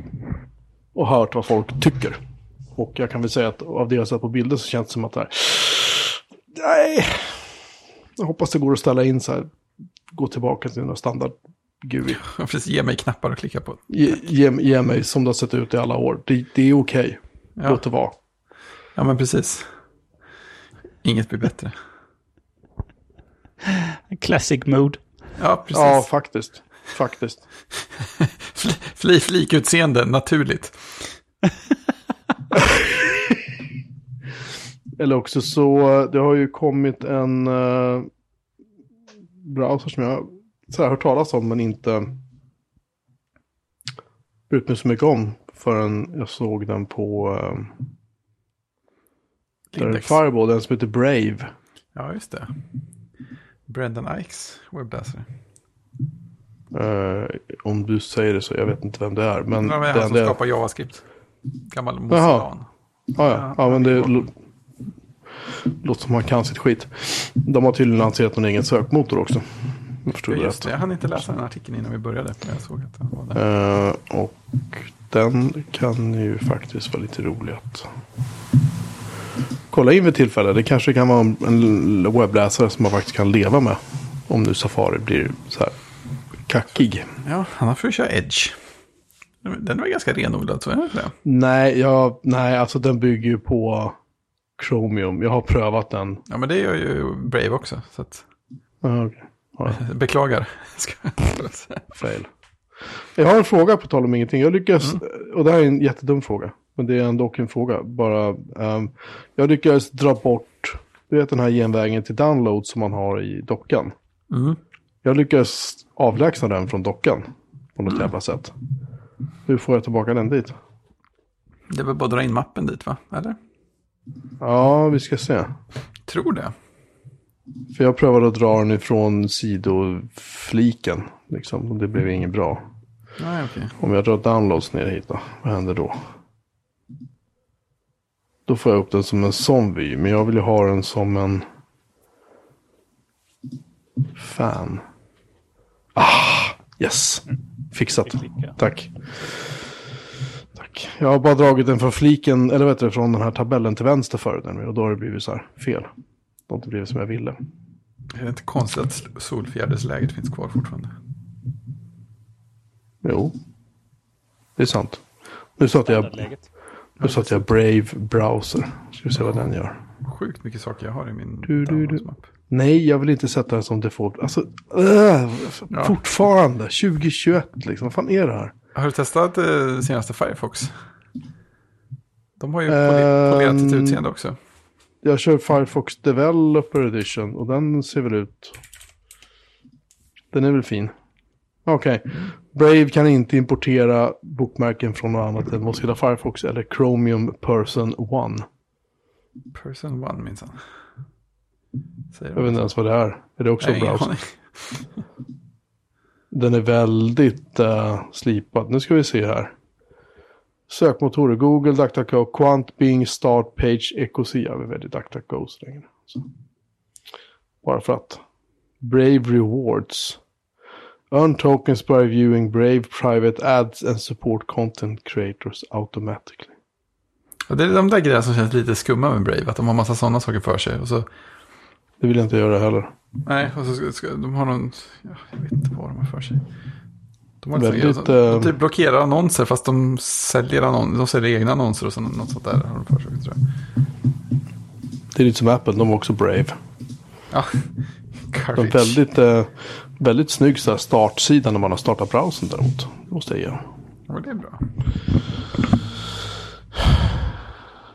och hört vad folk tycker. Och jag kan väl säga att av det jag sett på bilder så känns det som att det här... Nej! Jag hoppas det går att ställa in så här. Gå tillbaka till några standard GUI. Precis, ge mig knappar att klicka på. Ge, ge, ge mig som det har sett ut i alla år. Det, det är okej. Ja. Låt det vara. Ja, men precis. Inget blir bättre. Classic mode. Ja, precis. Ja, faktiskt. Faktiskt. Fli, fli, flikutseende, naturligt. Eller också så, det har ju kommit en uh, browser som jag så här, hört talas om men inte brytt mig så mycket om förrän jag såg den på uh, där är Lindex. Fireball, den som heter Brave. Ja, just det. Brendan Ikes webbläsare. Eh, om du säger det så, jag vet inte vem det är. Men det det, han som det, skapar JavaScript. Gammal. Mozilan. ja, ja, ja, men det lå- låter som han kan sitt skit. De har tydligen lanserat någon egen sökmotor också. Jag förstod Ja, just det. Jag hann inte läsa den artikeln innan vi började. Men jag såg att den var där. Eh, och den kan ju faktiskt vara lite rolig att kolla in vid tillfälle. Det kanske kan vara en- webbläsare som man faktiskt kan leva med. Om nu Safari blir så här kackig. Ja, han får ju köra Edge. Den var ganska renodlad, så är det? Nej, jag, nej, alltså den bygger ju på Chromium. Jag har prövat den. Ja, men det gör ju Brave också. Så att, Ah, okej. Beklagar. Ska jag säga. fail. Jag har en fråga på tal om ingenting. Jag lyckas, och det här är en jättedum fråga. Men det är ändå en fråga. Bara, ehm, jag lyckades dra bort, du vet den här genvägen till download som man har i dockan. Mm. Jag lyckades avlägsna den från dockan på något jävla sätt. Hur får jag tillbaka den dit? Det är väl bara att dra in mappen dit, va? Eller? Ja, vi ska se. Tror det. För jag prövade att dra den ifrån sidofliken. Liksom, och det blev inget bra. Nej, okej. Om jag drar downloads ner hit då, vad händer då? Då får jag upp den som en sån vy, men jag vill ju ha den som en fan. Ah, yes. Fixat. Tack. Tack. Jag har bara dragit den från fliken, eller vet du, från den här tabellen till vänster förut. Och då har det blivit så här fel. Det har inte blivit som jag ville. Är det inte konstigt att solfjädersläget finns kvar fortfarande? Jo. Det är sant. Nu satte jag, Läget. nu satte jag Brave Browser. Ska vi se vad den gör. sjukt mycket saker jag har i min Du, du, du. Nej, jag vill inte sätta det som default. Alltså, äh, Ja. fortfarande. 2021 liksom. Vad fan är det här? Har du testat eh, senaste Firefox? De har ju Ehm. polerat sitt utseende också. Jag kör Firefox Developer Edition och den ser väl ut... Den är väl fin. Okej. Brave kan inte importera bokmärken från något annat än Mozilla Firefox eller Chromium Person 1. Person one minsann. Säger Jag vet inte ens vad det är. Är det också Nej, ingen browser? Den är väldigt uh, slipad. Nu ska vi se här. Sökmotorer. Google, DuckDuckGo, Quant, Bing, Start, Page, Ecosia. Jag vill välja DuckDuckGo så länge. Så. Bara för att. Brave Rewards. Earn tokens by viewing Brave private ads and support content creators automatically. Och det är de där grejerna som känns lite skumma med Brave. Att de har massa sådana saker för sig. Och så, Det vill jag inte göra heller. nej, och så ska, ska, de har någon, ja, jag vet inte vad de har för sig. De, har Väldigt, sån grejer, de, eh, de typ blockerar annonser fast de säljer, annon, de säljer egna annonser och så, något sånt där har de för sig. Tror jag. Det är lite som Apple, de är också Brave. Ja, De väldigt, uh, väldigt snygg så här startsida när man har startat browsern däremot. Det måste jag ge. Ja, det är bra.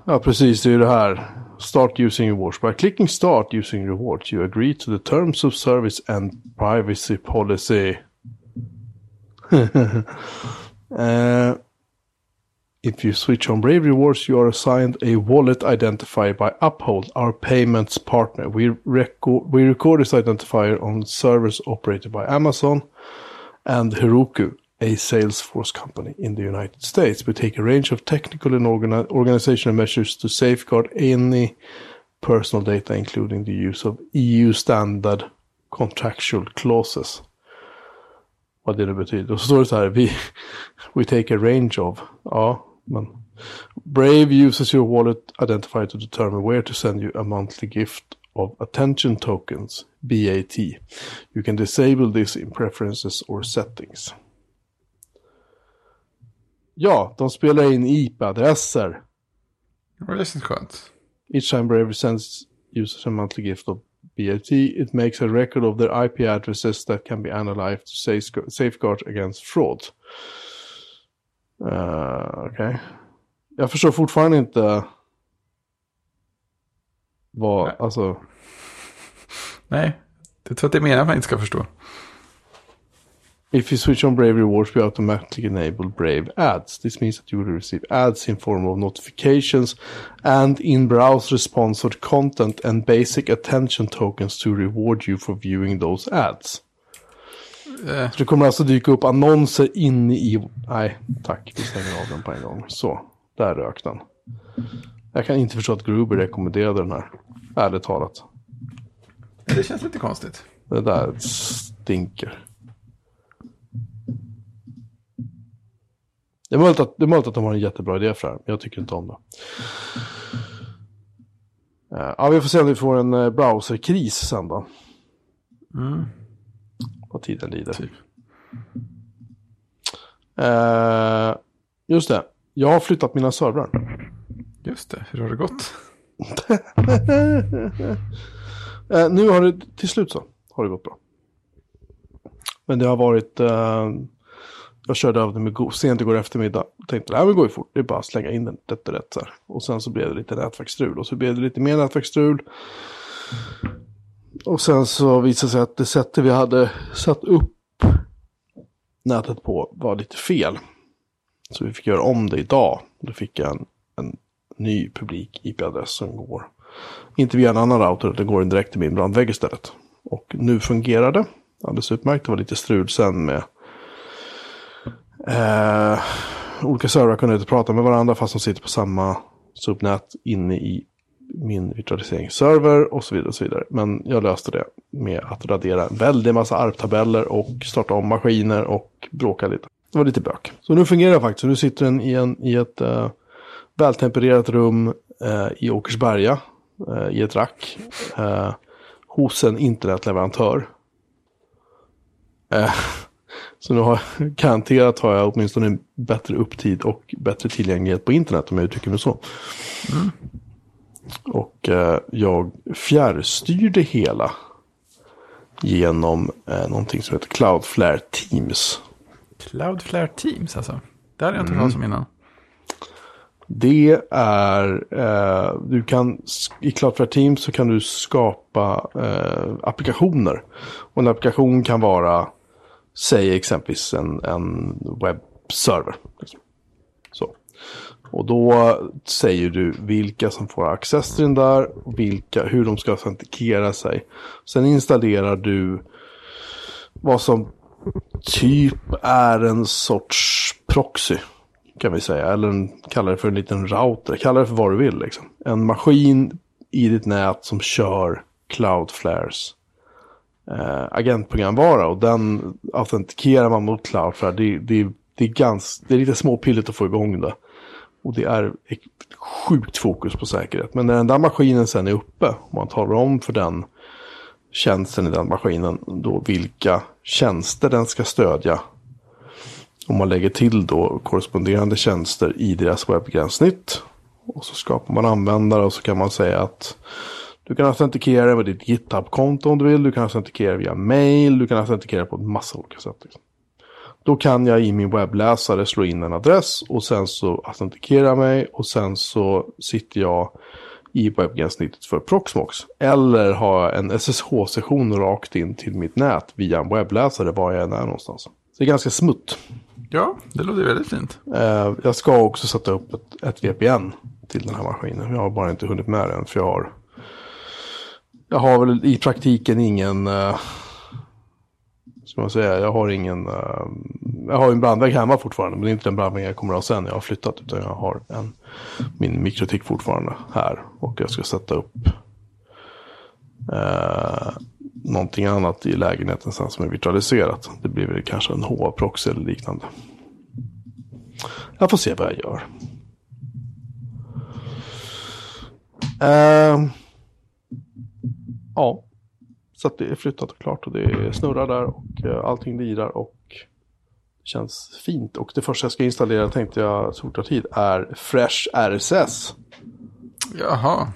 Ja, precis. Det är ju det här. Start using rewards. By clicking start using rewards you agree to the terms of service and privacy policy. uh, if you switch on Brave Rewards, you are assigned a wallet identifier by Uphold, our payments partner. We, record we record this identifier on servers operated by Amazon and Heroku, a Salesforce company in the United States. We take a range of technical and organi- organizational measures to safeguard any personal data, including the use of EU standard contractual clauses. Vad det nu betyder. Och så står det så här, vi, we take a range of. Ja, men. Brave uses your wallet identifier to determine where to send you a monthly gift of attention tokens, BAT. You can disable this in preferences or settings. Ja, de spelar in IP-adresser. Ja, det känns skönt. Each time Brave sends users a monthly gift of BAT, it makes a record of their IP addresses that can be analyzed to safeguard, safeguard against fraud. Uh, Okej. Jag förstår fortfarande inte vad, Nej. alltså, Nej, jag tror att det menar man inte ska förstå. If you switch on Brave Rewards, we automatically enable Brave ads. This means that you will receive ads in form of notifications and in-browser sponsored content and basic attention tokens to reward you for viewing those ads. Eh, Så det kommer alltså dyka upp annonser inne i... Nej, tack. Vi stänger av den på en gång. Så, där rök den. Jag kan inte förstå att Gruber rekommenderade den här. Ärligt talat. det känns lite konstigt. Det där stinker. Det är, möjligt att, det är möjligt att de har en jättebra idé för det här, men jag tycker inte om det. Eh, Ja, vi får se om vi får en eh, browserkris sen då. Mm. Vad tiden lider. Typ. Eh, just det, jag har flyttat mina servrar. Just det, hur har det gått? Eh, nu har det till slut så har det gått bra. Men det har varit... Eh, jag körde över den med sent igår eftermiddag. Tänkte det går ju fort. Det är bara att slänga in den rätt och rätt så här. Och sen så blev det lite nätverksstrul. Och så blev det lite mer nätverksstrul. Och sen så visade det sig att det sättet vi hade satt upp nätet på var lite fel. Så vi fick göra om det idag. Då fick jag en, en ny publik IP-adress som går inte via en annan router, det går direkt till min brandvägg istället. Och nu fungerar det alldeles utmärkt. Det var lite strul sen med eh, olika servrar kunde inte prata med varandra fast de sitter på samma subnät inne i min virtualiseringsserver och så vidare. Och så vidare. Men jag löste det med att radera en väldig massa ARP-tabeller och starta om maskiner och bråka lite. Det var lite bök. Så nu fungerar det faktiskt. Så nu sitter den i, en, i ett eh, vältempererat rum eh, i Åkersberga eh, i ett rack eh, hos en internetleverantör. Eh, så nu har garanterat har jag åtminstone bättre upptid och bättre tillgänglighet på internet om jag uttrycker mig så. Och eh, jag fjärrstyr det hela genom eh, någonting som heter Cloudflare Teams. Cloudflare Teams alltså. Det har jag inte hört talas om innan. Det är, eh, du kan, i Cloudflare Teams så kan du skapa eh, applikationer. Och en applikation kan vara, säg exempelvis en, en webbserver. Liksom. Så. Och då säger du vilka som får access till den där, vilka, hur de ska autentikera sig. Sen installerar du vad som typ är en sorts proxy kan vi säga. Eller en, kalla det för en liten router. Kalla det för vad du vill. Liksom. En maskin i ditt nät som kör Cloudflares eh, agentprogramvara. Och den autentikerar man mot Cloudflare. Det, det, det, är ganska, det är lite småpilligt att få igång det. Och det är ett sjukt fokus på säkerhet. Men när den där maskinen sen är uppe. Och man talar om för den tjänsten i den maskinen. Då vilka tjänster den ska stödja om man lägger till då korresponderande tjänster i deras webbgränssnitt. Och så skapar man användare och så kan man säga att du kan autentikera med ditt GitHub-konto om du vill. Du kan autentikera via mail. Du kan autentikera på en massa olika sätt. Liksom. Då kan jag i min webbläsare slå in en adress och sen så autentikera mig och sen så sitter jag i webbgränssnittet för Proxmox. Eller har jag en SSH-session rakt in till mitt nät via en webbläsare var jag än är någonstans. Så det är ganska smutt. Ja, det låter väldigt fint. Eh, jag ska också sätta upp ett, ett, VPN till den här maskinen. Jag har bara inte hunnit med den för jag har... Jag har väl i praktiken ingen... Uh, ska man säga, jag har ingen... Uh, jag har en brandvägg hemma fortfarande men det är inte den brandvägg jag kommer att ha sen när jag har flyttat. Utan jag har en, min mikrotik fortfarande här. Och jag ska sätta upp uh, någonting annat i lägenheten sen som är virtualiserat. Det blir väl kanske en HA-proxy eller liknande. Jag får se vad jag gör. Uh, ja, så att det är flyttat och klart och det snurrar där och uh, allting lirar och det känns fint. Och det första jag ska installera tänkte jag så fort tid är Fresh RSS. Jaha.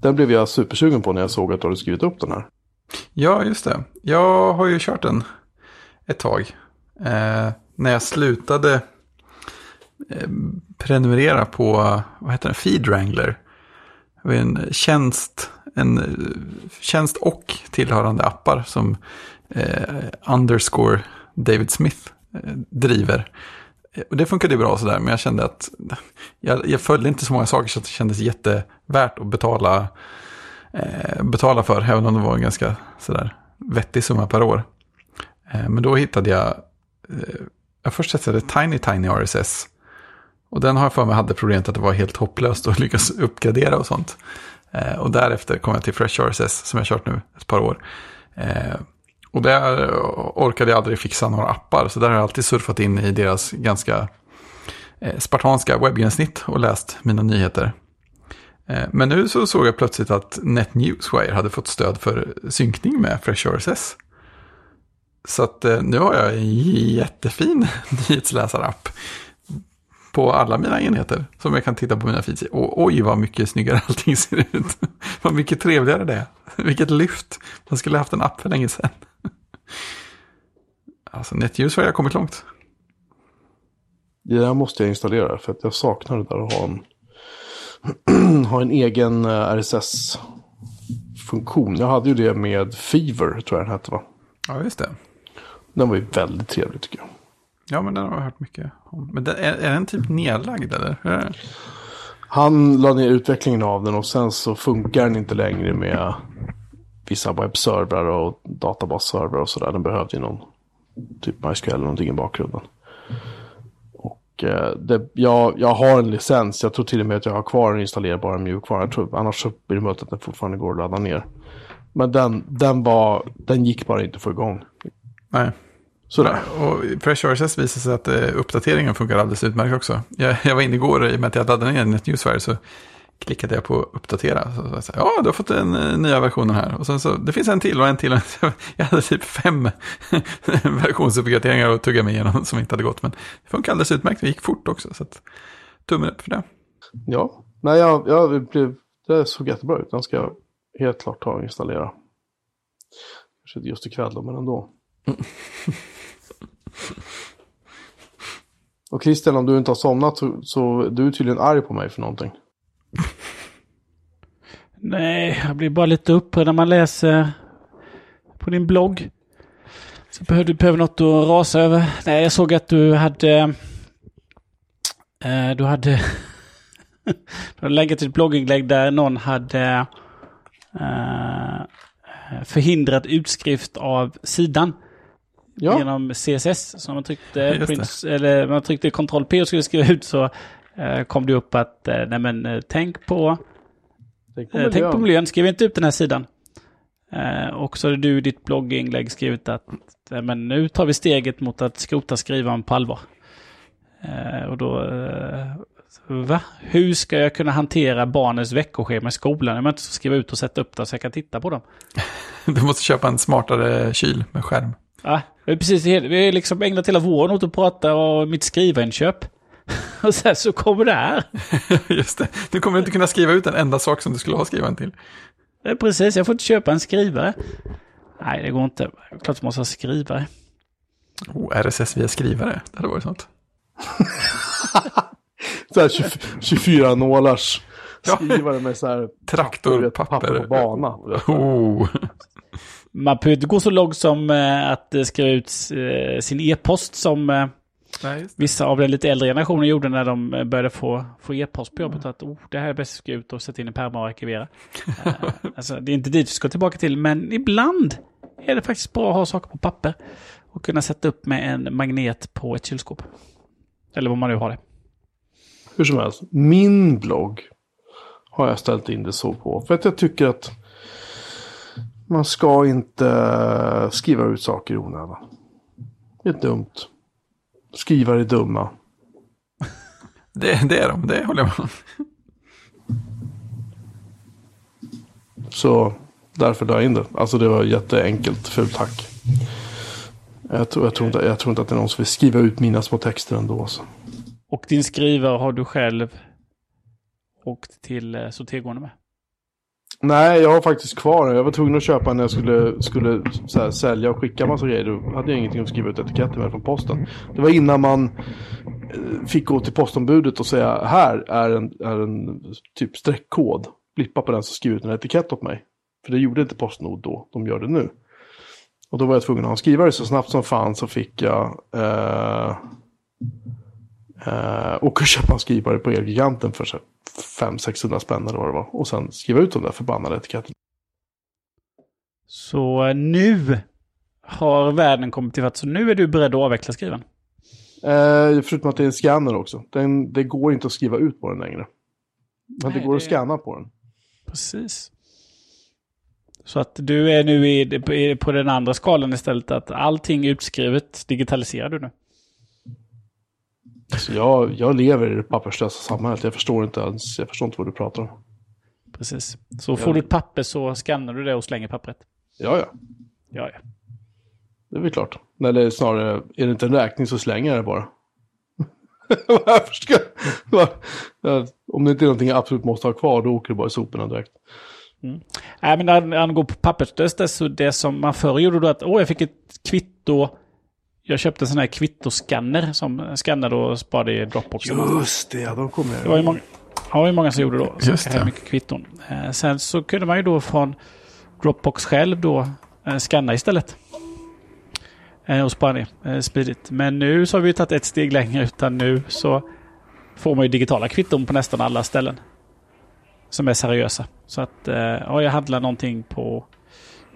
Den blev jag supersugen på när jag såg att du hade skrivit upp den här. Ja, just det. Jag har ju kört den ett tag. Eh, när jag slutade eh, prenumerera på, vad heter det, Feed Wrangler. En tjänst, en eh, tjänst och tillhörande appar som eh, underscore David Smith eh, driver. Eh, och det funkade bra sådär, men jag kände att jag, jag följde inte så många saker så att det kändes jättevärt att betala, eh, betala för, även om det var en ganska sådär vettig summa per år. Eh, men då hittade jag, eh, jag först testade Tiny Tiny RSS. Och den har jag för mig hade problemet att det var helt hopplöst att lyckas uppgradera och sånt. Eh, och därefter kom jag till Fresh RSS som jag kört nu ett par år. Eh, och där orkade jag aldrig fixa några appar. Så där har jag alltid surfat in i deras ganska eh, spartanska webbgränssnitt och läst mina nyheter. Eh, men nu så såg jag plötsligt att NetNewsWire hade fått stöd för synkning med Fresh RSS. Så att eh, nu har jag en jättefin nyhetsläsarapp på alla mina enheter som jag kan titta på mina feeds Och oj vad mycket snyggare allting ser ut. vad mycket trevligare det är. Vilket lyft. Man skulle haft en app för länge sedan. alltså NetJus har jag kommit långt. Det där måste jag installera för att jag saknar det där att ha en, ha en egen eh, RSS-funktion. Jag hade ju det med Fever tror jag den hette va? Ja, just det. Den var ju väldigt trevlig tycker jag. Ja, men den har jag hört mycket om. Men den, är, är den typ nedlagd eller? Han la ner utvecklingen av den och sen så funkar den inte längre med vissa webbservrar och databasservrar och sådär. Den behövde ju någon typ MySQL eller någonting i bakgrunden. Och eh, det, jag, jag har en licens. Jag tror till och med att jag har kvar en installerbar mjukvara. Jag tror, annars så blir det möjligt att den fortfarande går att ladda ner. Men den, den, var, den gick bara inte att få igång. Nej. Sådär. Och Fresh RSS visade sig att uh, uppdateringen funkar alldeles utmärkt också. Jag, jag var inne igår i och med att jag laddade ner NetNewsWire så klickade jag på uppdatera. Så, så, ja, du har fått den uh, nya versionen här. Och sen så, det finns en till och en till. jag hade typ fem versionsuppgraderingar att tugga mig igenom som inte hade gått. Men det funkar alldeles utmärkt, det gick fort också. Så att, tummen upp för det. Ja, Nej, jag, jag blev, det såg jättebra ut. Den ska jag helt klart ta och installera. Kanske inte just ikväll då, men ändå. och Christian, om du inte har somnat så, så du är tydligen arg på mig för någonting. Nej, jag blir bara lite upprörd när man läser på din blogg. Så behöver du behöver något att rasa över. Nej, jag såg att du hade... Eh, du hade... du hade länkat ett blogginlägg där någon hade eh, eh förhindrat utskrift av sidan. Ja, Genom CSS. Så man tryckte, Just det. print, eller man tryckte Ctrl P och skulle skriva ut så eh, kom det upp att eh, nej men, eh, tänk på tänk på Tänk miljön. på miljön, skriv inte ut den här sidan. Eh, och så har du i ditt blogginlägg skrivit att eh, men nu tar vi steget mot att skrota skrivaren på allvar. Och då, va? Hur ska jag kunna hantera barnens veckoschema i skolan jag ska skriva ut och sätta upp det så jag kan titta på dem? Du måste köpa en smartare kyl med skärm. Ja, är precis, vi har liksom ägnat hela våren åt att prata om mitt skrivarinköp. och sen så kommer det här. Just det. Du kommer inte kunna skriva ut en enda sak som du skulle ha skrivaren till. Är precis, jag får inte köpa en skrivare. Nej, det går inte. Klart jag måste ha skrivare. Oh, RSS via skrivare. Det hade varit sånt. Så här 20 24 nålars Ja. skrivare med så här Traktorpapper. papper på bana. Oh. Man behöver inte gå så långt som eh, att eh, skriva ut eh, sin e-post som Nej, vissa av den lite äldre generationen gjorde när de började få, få e-post på jobbet. Att oh, det här är bäst att skriva ut och sätta in i pärmar och arkivera. Alltså, det är inte dit vi ska tillbaka till, men ibland är det faktiskt bra att ha saker på papper. Och kunna sätta upp med en magnet på ett kylskåp. Eller vad man nu har det. Hur som helst, min blogg har jag ställt in det så på. För att jag tycker att man ska inte skriva ut saker i onödan. Det är dumt. Skrivare är dumma. Det, det är de, det håller jag med om. Så därför la jag in det. Alltså det var jätteenkelt. Fult hack. Jag tror, jag, tror inte, jag tror inte att det är någon som vill skriva ut mina små texter ändå. Så. Och din skrivare har du själv åkt till eh, sortergården med. Nej, jag har faktiskt kvar den. Jag var tvungen att köpa när jag skulle, skulle så här, sälja och skicka massa grejer. Då hade jag ingenting att skriva ut etiketter med från posten. Det var innan man eh, fick gå till postombudet och säga här är en, är en typ streckkod. Blippa på den så skriver ut en etikett åt mig. För det gjorde inte Postnord då, de gör det nu. Och då var jag tvungen att ha en skrivare så snabbt som fan så fick jag eh, eh, åka och köpa en skrivare på Elgiganten för 500-600 spänn eller vad det var. Och sen skriva ut de där förbannade etiketterna. Så eh, nu har världen kommit till fatt. Så nu är du beredd att avveckla skrivaren. Eh, förutom att det är en scanner också. Den, det går inte att skriva ut på den längre. Men det Nej, går det- att scanna på den. Precis. Så att du är nu i, på- på den andra skalan istället. Att allting utskrivet digitaliserar du nu. Så jag, jag lever i det papperslösa samhället. Jag förstår inte ens, jag förstår inte vad du pratar om. Precis. Så får du ett papper så skannar du det och slänger pappret. Ja, ja. Ja, ja. Det är väl klart. Eller snarare, är det inte en räkning så slänger jag det bara. Varför ska ja, Om det inte är någonting jag absolut måste ha kvar, då åker det bara i soporna direkt. Nej, men när han går på papperslöst, det, så det som man förr gjorde då att åh, jag fick ett kvitto. Jag köpte en sån här kvittoskanner som skannade och sparade i Dropbox. Just det, ja, de kommer jag Det var ju många, ja, det många som gjorde då. Så Just det. Mycket kvitton. Eh, sen så kunde man ju då från Dropbox själv då eh, scanna istället. Eh, och spara ner eh, smidigt. Men nu så har vi ju tagit ett steg längre utan nu så får man ju digitala kvitton på nästan alla ställen. Som är seriösa. Så att eh, ja, jag handlar någonting på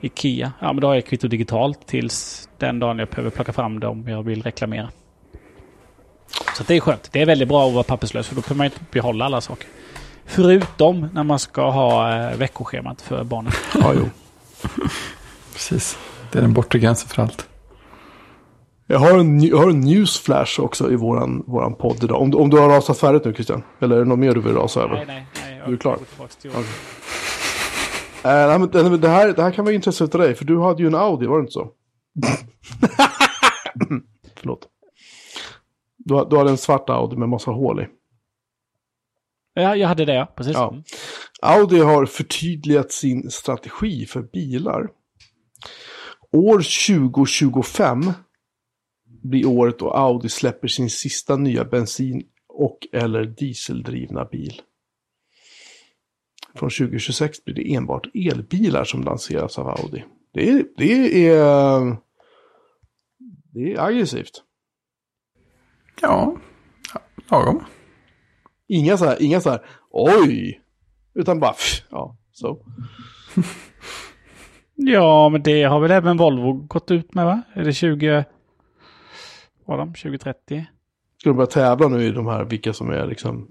Ikea. Ja men då har jag kvitto digitalt tills den dagen jag behöver plocka fram det om jag vill reklamera. Så det är skönt. Det är väldigt bra att vara papperslös för då kan man inte behålla alla saker. Förutom när man ska ha eh, veckoschemat för barnen. Ja, jo. Precis. Det är den bortre gränsen för allt. Jag har en, jag har en newsflash också i våran, våran podd idag. Om, du- om du har rasat färdigt nu Christian? Eller är det något mer du vill rasa över? Nej, nej, nej. jag Du är klar? Eh, nej, men det, det, här, det här kan vara intressant för dig, för du hade ju en Audi, var det inte så? Förlåt. Du, du hade en svart Audi med massa hål i. Ja, jag hade det, ja. Precis. Ja. Audi har förtydligat sin strategi för bilar. År 2025 blir året då Audi släpper sin sista nya bensin och eller dieseldrivna bil. Från 2026 blir det enbart elbilar som lanseras av Audi. Det är, det är, det är aggressivt. Ja, lagom. Inga så här, inga så här, oj! Utan bara, pff, ja, så. Ja, men det har väl även Volvo gått ut med, va? Är det 20... Var de 2030? Ska de börja tävla nu i de här, vilka som är liksom,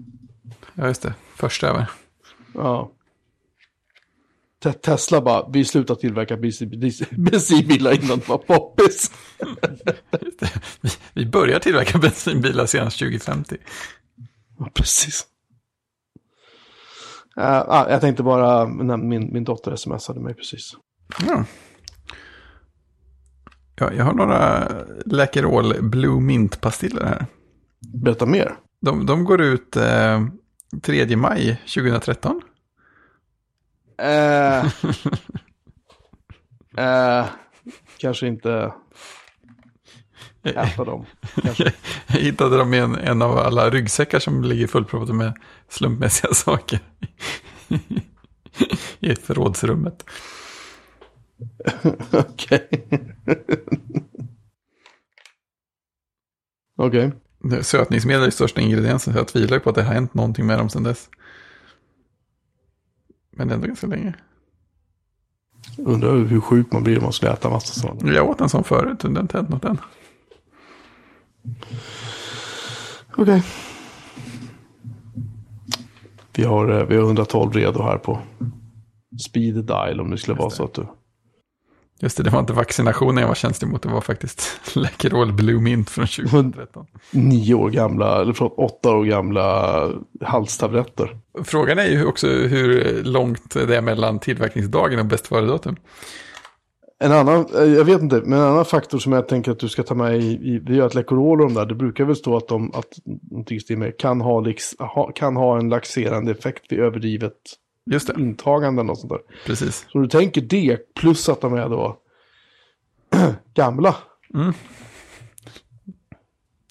Ja, just det. Första över. Ja. Te- Tesla bara, vi slutar tillverka bensin- bensin- bensinbilar innan de var poppis. Vi, börjar tillverka bensinbilar senast 2050. Ja, precis. Uh, ah, jag tänkte bara, när min, min dotter smsade mig precis. Ja. Ja, jag har några Läkerol Blue Mint-pastiller här. Berätta mer. De, de går ut eh, 3 maj 2013. Eh, eh, kanske inte äta dem. Kanske. Jag hittade dem i en, en av alla ryggsäckar som ligger fullproppade med slumpmässiga saker. I förrådsrummet. Okej. Okej. Sötningsmedel är största ingrediensen, så jag tvivlar på att det har hänt någonting med dem sedan dess. Men ändå ganska länge. Undrar hur sjuk man blir om man skulle äta massa sådana. Jag åt en sån förut, det har inte hänt något än. Okej. Vi har, eh, vi har 112 redo här på speed dial om det skulle vara så att du... Just det, det var inte vaccinationen jag var känslig mot, det var faktiskt Läkerol Blue Mint från 2013. Nio år gamla, eller förlåt, åtta år gamla halstabletter. Frågan är ju också hur långt det är mellan tillverkningsdagen och bäst före-datum. En annan, jag vet inte, men en annan faktor som jag tänker att du ska ta med i, i det är att Läkerol och de där, det brukar väl stå att de, att med kan lix, ha, kan ha en laxerande effekt vid överdrivet Just det, intagande och sånt där. precis. Så du tänker det, plus att de är då gamla.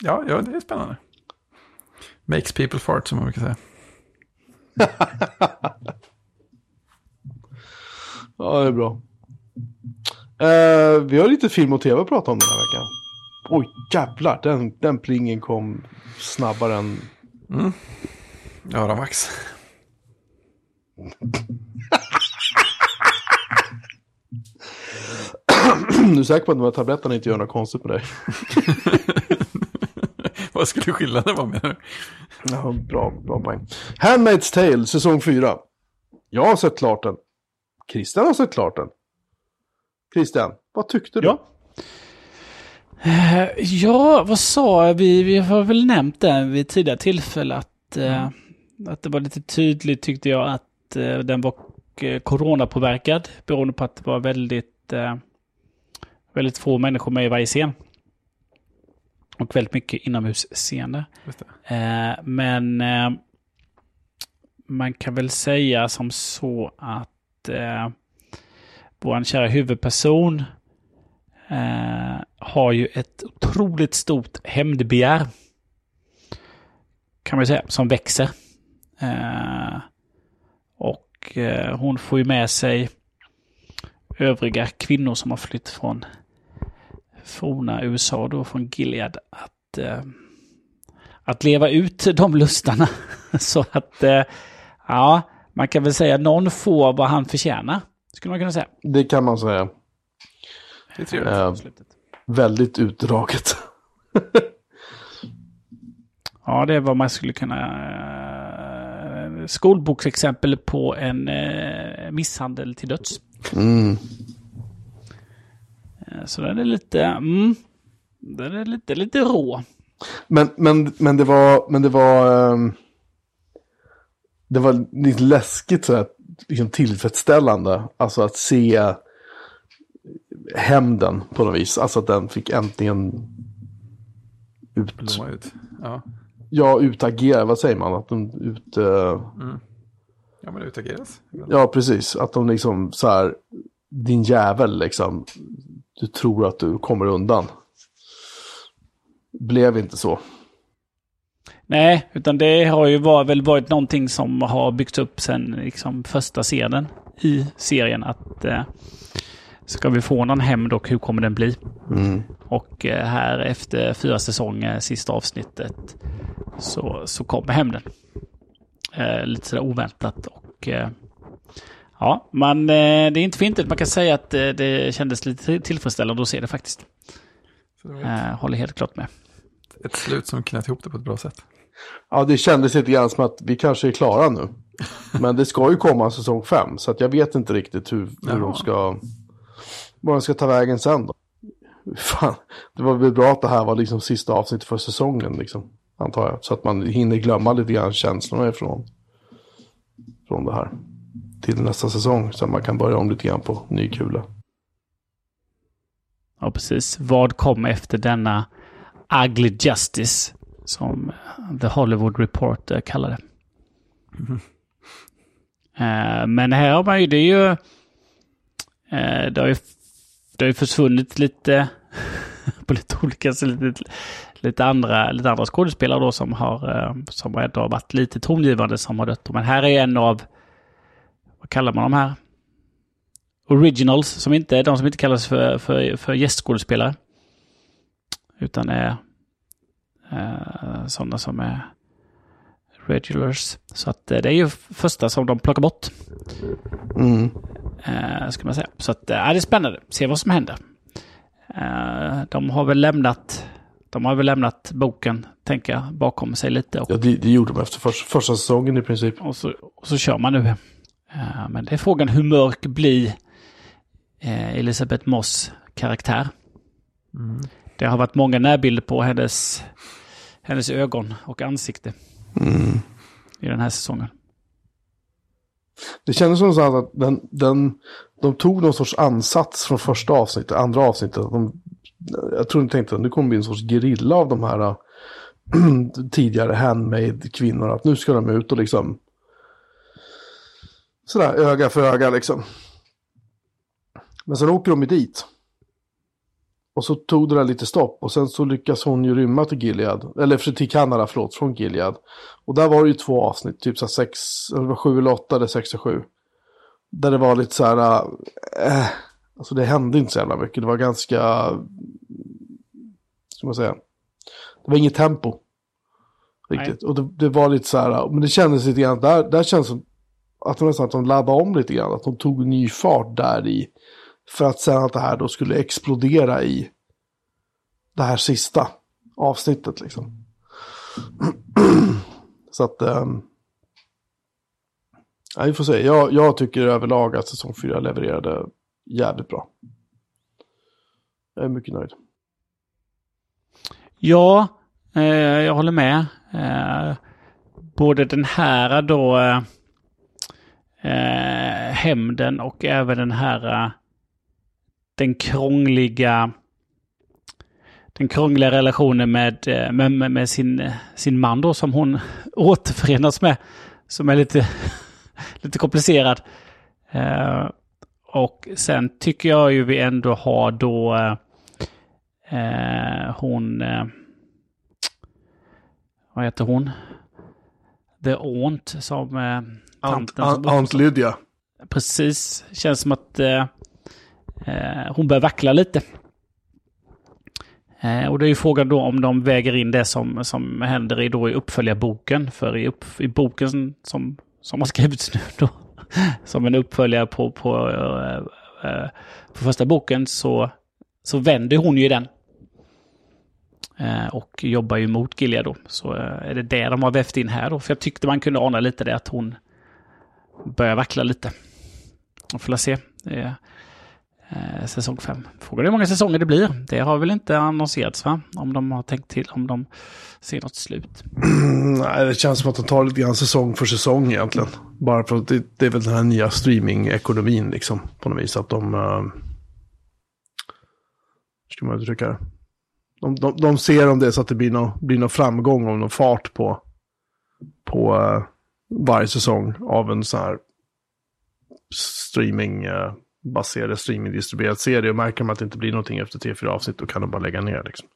Ja, ja, det är spännande. Makes people fart, som man brukar säga. Ja, det är bra. Eh, vi har lite film och tv att prata om den här veckan. Oj, jävlar, den, den plingen kom snabbare än... Ja, då, Max. Du är säker på att de här tabletterna inte gör något konstigt med dig? Vad skulle skillnaden vara menar du? Ja, bra, bra poäng. Handmaid's Tale, säsong 4. Jag har sett klart den. Christian har sett klart den. Christian, vad tyckte du? Ja. Eh, Ja, vad sa vi? Vi har väl nämnt det vid tidigare tillfälle att, eh, att det var lite tydligt tyckte jag att eh, den var eh, coronapåverkad beroende på att det var väldigt, eh, väldigt få människor med i varje scen. Och väldigt mycket inomhusscener. Men man kan väl säga som så att eh, vår kära huvudperson eh, har ju ett otroligt stort hämndbegär. Kan man säga, som växer. Eh, och eh, hon får ju med sig övriga kvinnor som har flytt från forna USA då, från Gilead, att, eh, att leva ut de lustarna. Så att, eh, ja, man kan väl säga någon får vad han förtjänar. Skulle man kunna säga. Det kan man säga. Det är trevligt. Eh, väldigt utdraget. Ja, det är vad man skulle kunna... Skolboksexempel på en eh, misshandel till döds. Mm. Eh, Så den är lite... Mm, den är lite, lite rå. Men, men, men det var, men det var, ehm, det var lite läskigt så här, liksom tillfredsställande. Alltså att se hämnden på något vis. Alltså att den fick äntligen ut. Blomma ut. Ja. Ja, utagerar, vad säger man? Att de ut... eh, Ja, men utageras. Ja, precis. Att de liksom så här, din jävel liksom, du tror att du kommer undan. Blev inte så. Nej, utan det har ju var, väl varit någonting som har byggts upp sen liksom första scenen i serien. Att eh, ska vi få någon hämnd och hur kommer den bli? Och eh, här efter fyra säsonger, sista avsnittet, så, så kommer hämnden. Eh, lite sådär oväntat och eh, ja, man, eh, det är inte för inte. Man kan säga att eh, det kändes lite tillfredsställande att se det faktiskt. Det Eh, håller helt klart med. ett, slut som knöt ihop det på ett bra sätt. Ja, det kändes lite grann som att vi kanske är klara nu. Men det ska ju komma säsong fem, så att jag vet inte riktigt hur, hur Jaha. de ska... Vad de ska ta vägen sen då. Fan, det var väl bra att det här var liksom sista avsnittet för säsongen, liksom, antar jag. Så att man hinner glömma lite grann känslorna ifrån från det här. Till nästa säsong, så att man kan börja om lite grann på ny kula. Ja, precis. Vad kom efter denna ugly justice som The Hollywood Reporter kallar det. Eh, Men här har man ju, det är ju... eh, Det har ju, det har ju försvunnit lite på lite olika sätt. Lite, lite, andra, lite andra skådespelare då som har, eh, som har varit lite tongivande som har dött. Men här är en av, vad kallar man de här? Originals, som inte är de som inte kallas för, för, för gästskådespelare. Utan är eh, sådana som är regulars. Så att eh, det är ju första som de plockar bort. Mm. Eh, ska man säga. Så att, eh, det är spännande. Se vad som händer. Eh, de har väl lämnat de har väl lämnat boken, tänker jag, bakom sig lite. Och, Ja, det, det gjorde de efter första, första säsongen i princip. och, så, och så kör man nu. Eh, men det är frågan hur mörk blir eh, Elisabeth Moss karaktär. Det har varit många närbilder på hennes, hennes ögon och ansikte i den här säsongen. Det kändes som att den, den, de tog någon sorts ansats från första avsnittet, andra avsnittet. De, jag tror de tänkte att nu kommer bli en sorts gerilla av de här tidigare handmade-kvinnorna. Att nu ska de ut och liksom sådär öga för öga liksom. Men sen åker de ju dit. Och så tog det där lite stopp och sen så lyckas hon ju rymma till Gilead. Eller till Kanada, förlåt, från Gilead. Och där var det ju två avsnitt, typ så här sex, eller var sju eller åtta eller sex och sju. Där det var lite så här, äh, alltså det hände inte så jävla mycket. Det var ganska, ska man säga, det var inget tempo. Riktigt. Och det, det var lite så här, men det kändes lite grann, där, där känns det som att de nästan att de laddade om lite grann. Att de tog ny fart där i. För att sen att det här då skulle explodera i det här sista avsnittet liksom. Så att... Um, ja, vi får se. Jag, jag tycker överlag att säsong 4 levererade jävligt bra. Jag är mycket nöjd. Ja, eh, jag håller med. Eh, både den här då eh, eh, hämnden och även den här eh, den krångliga den krångliga relationen med, eh, med, med, med sin, sin man då som hon återförenas med. Som är lite, lite komplicerad. Eh, och sen tycker jag ju vi ändå har då eh, Eh, hon... Eh, vad heter hon? The Aunt som... Eh, tanten Aunt, som- Aunt Lydia. Precis. Känns som att Eh, hon börjar vackla lite. Eh, och det är ju frågan då om de väger in det som, som händer i, då i uppföljarboken. För i, upp, i boken som, som, har skrivits nu då, som en uppföljare på, på, eh, eh, på första boken, så, så vänder hon ju den. Eh, och jobbar ju mot Gilead då. Så eh, är det det de har vävt in här då. För jag tyckte man kunde ana lite det att hon börjar vackla lite. Och får la se. Eh, Eh, säsong 5. Frågan är hur många säsonger det blir. Det har väl inte annonserats va? Om de har tänkt till, om de ser något slut. Nej, det känns som att de tar lite grann säsong för säsong egentligen. Bara för att det, det är väl den här nya streaming-ekonomin liksom. På något vis att de... Eh, hur ska man uttrycka det? De, de, de ser om det är så att det blir någon, blir någon framgång och någon fart på, på uh, varje säsong av en sån här streaming, uh, baserad streamingdistribuerad serie. Och märker man att det inte blir någonting efter tre, fyra avsnitt, då kan de bara lägga ner liksom.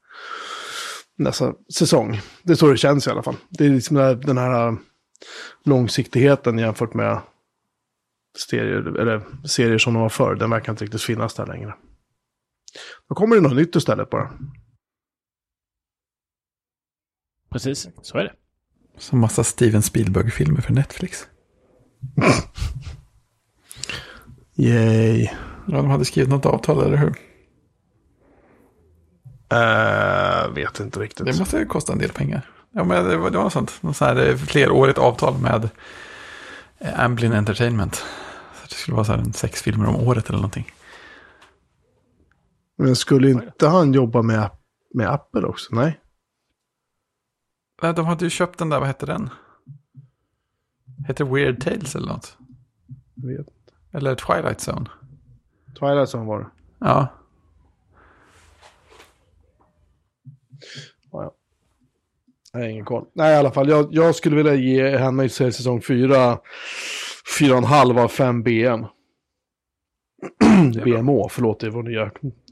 Nästa säsong. Det är så det känns i alla fall. Det är liksom den här, den här uh, långsiktigheten jämfört med serier, eller serier som de var förr. Den verkar inte riktigt finnas där längre. Då kommer det något nytt istället bara. Precis, så är det. Som massa Steven Spielberg-filmer för Netflix. Yay. Ja, de hade skrivit något avtal, eller hur? Uh, vet inte riktigt. Det måste ju kosta en del pengar. Ja, men det var, det var något sånt. Något sånt här flerårigt avtal med Amblin Entertainment. Så det skulle vara så här en sex filmer om året eller någonting. Men skulle inte han jobba med, med Apple också? Nej. Nej, de hade ju köpt den där, vad hette den? Heter Weird Tales eller något? Vet. Eller Twilight Zone? Twilight Zone var det. Ja. Ja, ja. Jag har ingen koll. Nej, i alla fall. Jag, jag skulle vilja ge Handmaid's Tale säsong 4 4,5 av 5 BM. BMO, förlåt, det är vår nya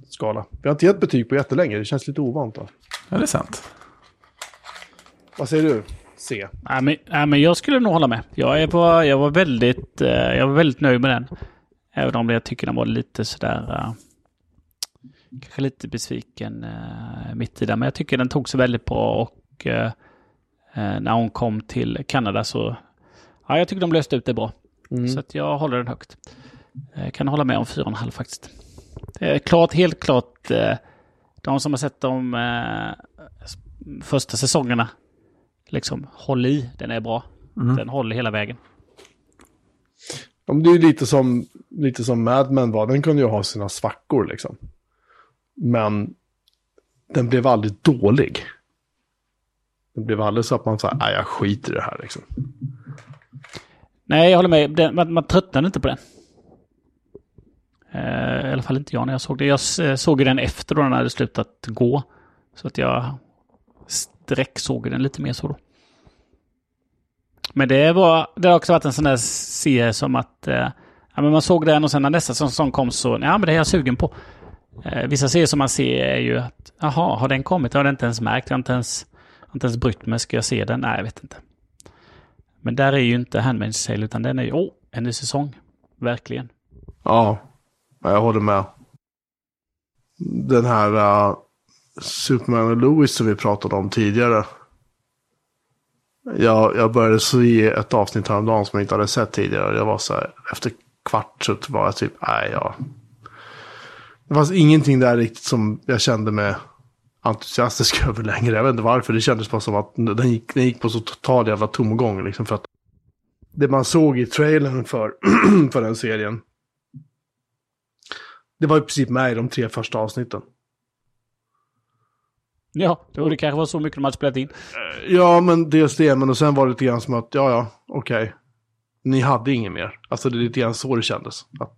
skala. Vi har inte gett betyg på jättelänge, det känns lite ovant. Då. Ja, det är sant. Vad säger du? C. Nej, men, nej, men jag skulle nog hålla med. Jag, är på, jag, var väldigt, eh, jag var väldigt nöjd med den. Även om jag tycker den var lite sådär... Uh, kanske lite besviken uh, mitt i den. Men jag tycker den tog sig väldigt bra och uh, när hon kom till Kanada så... Ja, jag tycker de löste ut det bra. Mm. Så att jag håller den högt. Jag kan hålla med om 4,5 faktiskt. Det är klart, helt klart, de som har sett de första säsongerna liksom, håll i, den är bra. Mm. Den håller hela vägen. Ja, det är lite som, lite som Mad Men var, den kunde ju ha sina svackor liksom. Men den blev aldrig dålig. Den blev aldrig så att man sa, nej jag skiter i det här liksom. Nej, jag håller med. Den, man, man tröttnade inte på den. Uh, I alla fall inte jag när jag såg det. Jag såg den efter då den hade slutat gå. Så att jag direkt såg den lite mer så då. Men det, var, det har också varit en sån där serie som att eh, ja, men man såg den och sen när nästa säsong kom så, ja men det är jag sugen på. Eh, vissa serier som man ser är ju att, jaha, har den kommit? Jag har den inte ens märkt, jag har inte ens, inte ens brytt mig, ska jag se den? Nej, jag vet inte. Men där är ju inte Handmaid's Tale, utan den är ju, åh, oh, en ny säsong. Verkligen. Ja, jag håller med. Den här uh, Superman och Louis som vi pratade om tidigare. Jag, jag började se ett avsnitt häromdagen som jag inte hade sett tidigare. Jag var så här, efter kvart så var jag typ, nej ja. Det fanns ingenting där riktigt som jag kände mig entusiastisk över längre. Jag vet inte varför, det kändes bara som att den gick, den gick på så total jävla tomgång. Liksom för att det man såg i trailern för, för den serien. Det var i princip med i de tre första avsnitten. Ja, det kanske var så mycket de hade spelat in. Ja, men dels det, men och sen var det lite grann som att, ja, ja, okej. Okay. Ni hade inget mer. Alltså det är lite grann så det kändes. Att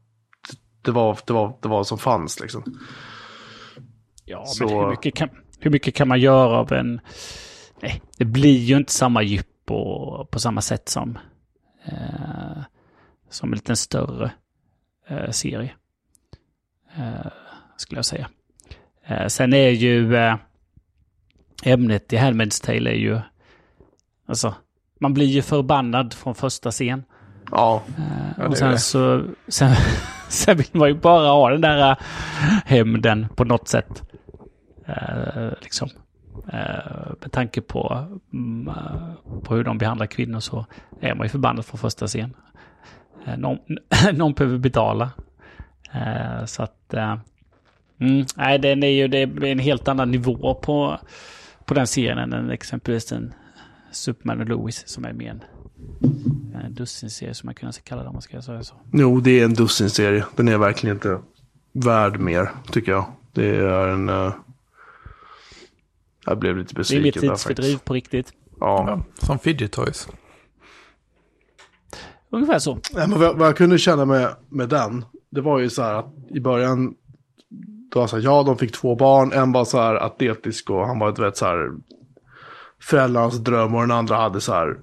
det, var, det, var, det var som fanns liksom. Ja, så... men hur mycket, kan, hur mycket kan man göra av en... Nej, det blir ju inte samma djup på, på samma sätt som, eh, som en liten större eh, serie. Eh, skulle jag säga. Eh, sen är ju eh, ämnet i Handmaid's Tale är ju... Alltså, man blir ju förbannad från första scen. Ja. Uh, och sen det. så... Sen, sen vill man ju bara ha den där uh, hämnden på något sätt. Uh, liksom. Uh, med tanke på, um, på hur de behandlar kvinnor så är man ju förbannad från första scen. Uh, någon, någon behöver betala. så att... Mm, nej, den är ju det är en helt annan nivå på på den serien än exempelvis den Superman och Louis som är mer en, en dussinserie som man kunde kalla det om man ska säga så. Jo, det är en dussinserie. Den är verkligen inte värd mer, tycker jag. Det är en... Uh... Jag blev lite besviken. Det är mer tidsfördriv på riktigt. Ja. ja. Som fidget toys. Ungefär så. Ja, men vad, vad jag kunde känna med, med den, det var ju så här att i början det var så här, ja de fick två barn, en var så här atletisk och han var ett vet så här föräldrarnas dröm och den andra hade så här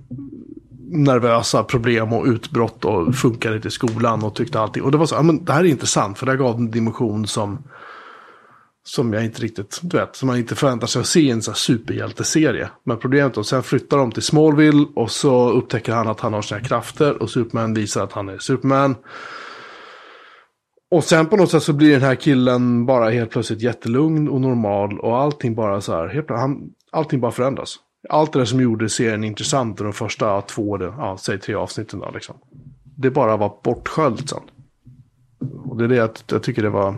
nervösa problem och utbrott och funkade inte i skolan och tyckte allting. Och det var så, ja men det här är intressant för det gav en dimension som som jag inte riktigt, du vet, som man inte förväntar sig att se i en sån här superhjälteserie. Men problemet är att sen flyttar de till Smallville och så upptäcker han att han har sina krafter och Superman visar att han är Superman. Och sen på något sätt så blir den här killen bara helt plötsligt jättelugn och normal och allting bara så här, helt, han, allting bara förändras. Allt det där som gjorde serien intressant de första två, ja, säg tre avsnitten då liksom. Det bara var bortsköljt sen. Och det är det jag, jag tycker det var,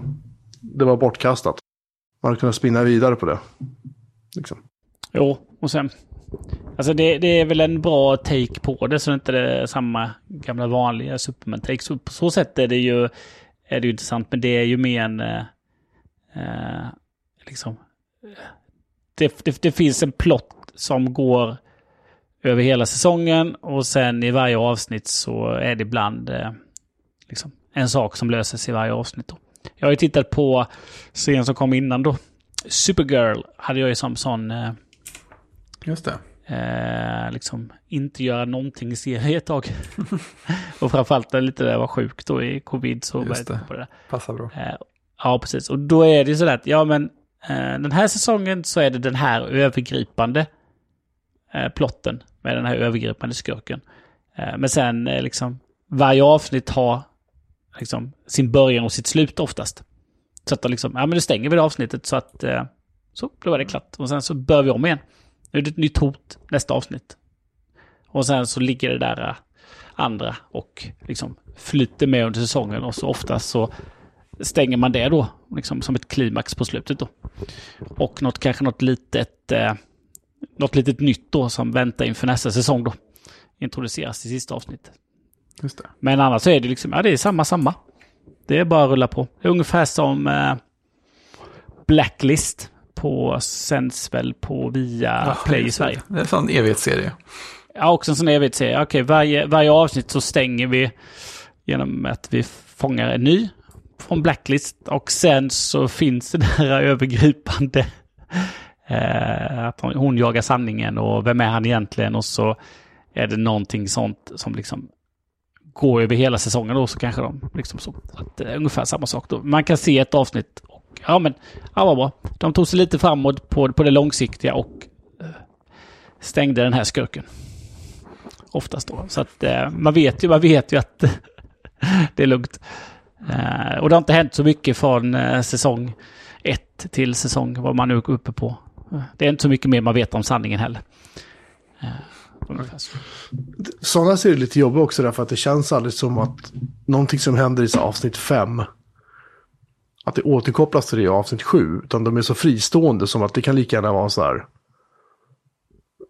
det var bortkastat. Man hade kunnat spinna vidare på det. Liksom. Jo, och sen... Alltså det, det, är väl en bra take på det så det inte är samma gamla vanliga Superman-take. Så på så sätt är det ju, är det ju intressant, men det är ju mer en... Eh, eh liksom... Eh, det, det, det, finns en plott som går över hela säsongen och sen i varje avsnitt så är det ibland eh, liksom, en sak som löses i varje avsnitt. Då. Jag har ju tittat på serien som kom innan då. Supergirl hade jag ju som sån... Eh, Just det. Eh, liksom inte göra någonting i serie ett tag. och framförallt lite där jag var sjuk då i covid så Just det. på det. Passar bra. Eh, ja, precis. Och då är det ju sådär att, ja men eh, den här säsongen så är det den här övergripande eh, plotten med den här övergripande skurken. Eh, men sen eh, liksom varje avsnitt har liksom, sin början och sitt slut oftast. Så att då liksom, ja men det stänger vi det avsnittet så att så, då var det klart. Och sen så börjar vi om igen. Nu är det ett nytt hot nästa avsnitt. Och sen så ligger det där eh, andra och liksom flyter med under säsongen och så oftast så stänger man det då, liksom som ett klimax på slutet då. Och något, kanske något litet, eh, något litet nytt då som väntar inför nästa säsong då. Introduceras i sista avsnittet. Men annars så är det liksom, ja det är samma, samma. Det är bara att rulla på. Ungefär som eh, Blacklist på sänds väl på via ja, Play i Sverige. Det är en sån evighetsserie. Ja, också en sån evighetsserie. Okej, varje, varje avsnitt så stänger vi genom att vi fångar en ny från Blacklist och sen så finns det där övergripande eh, att hon, hon jagar sanningen och vem är han egentligen och så är det någonting sånt som liksom gå över hela säsongen då så kanske de liksom så. Att, eh, ungefär samma sak då. Man kan se ett avsnitt ja men, ja vad bra. De tog sig lite framåt på, på det långsiktiga och eh, stängde den här skurken. Oftast då. Så att eh, man vet ju, man vet ju att det är lugnt. Eh, och det har inte hänt så mycket från säsong ett till säsong vad man nu är uppe på. Det är inte så mycket mer man vet om sanningen heller. Sådana ser lite jobbiga också därför att det känns aldrig som att någonting som händer i avsnitt fem att det återkopplas till det i avsnitt sju. Utan de är så fristående som att det kan lika gärna vara så här.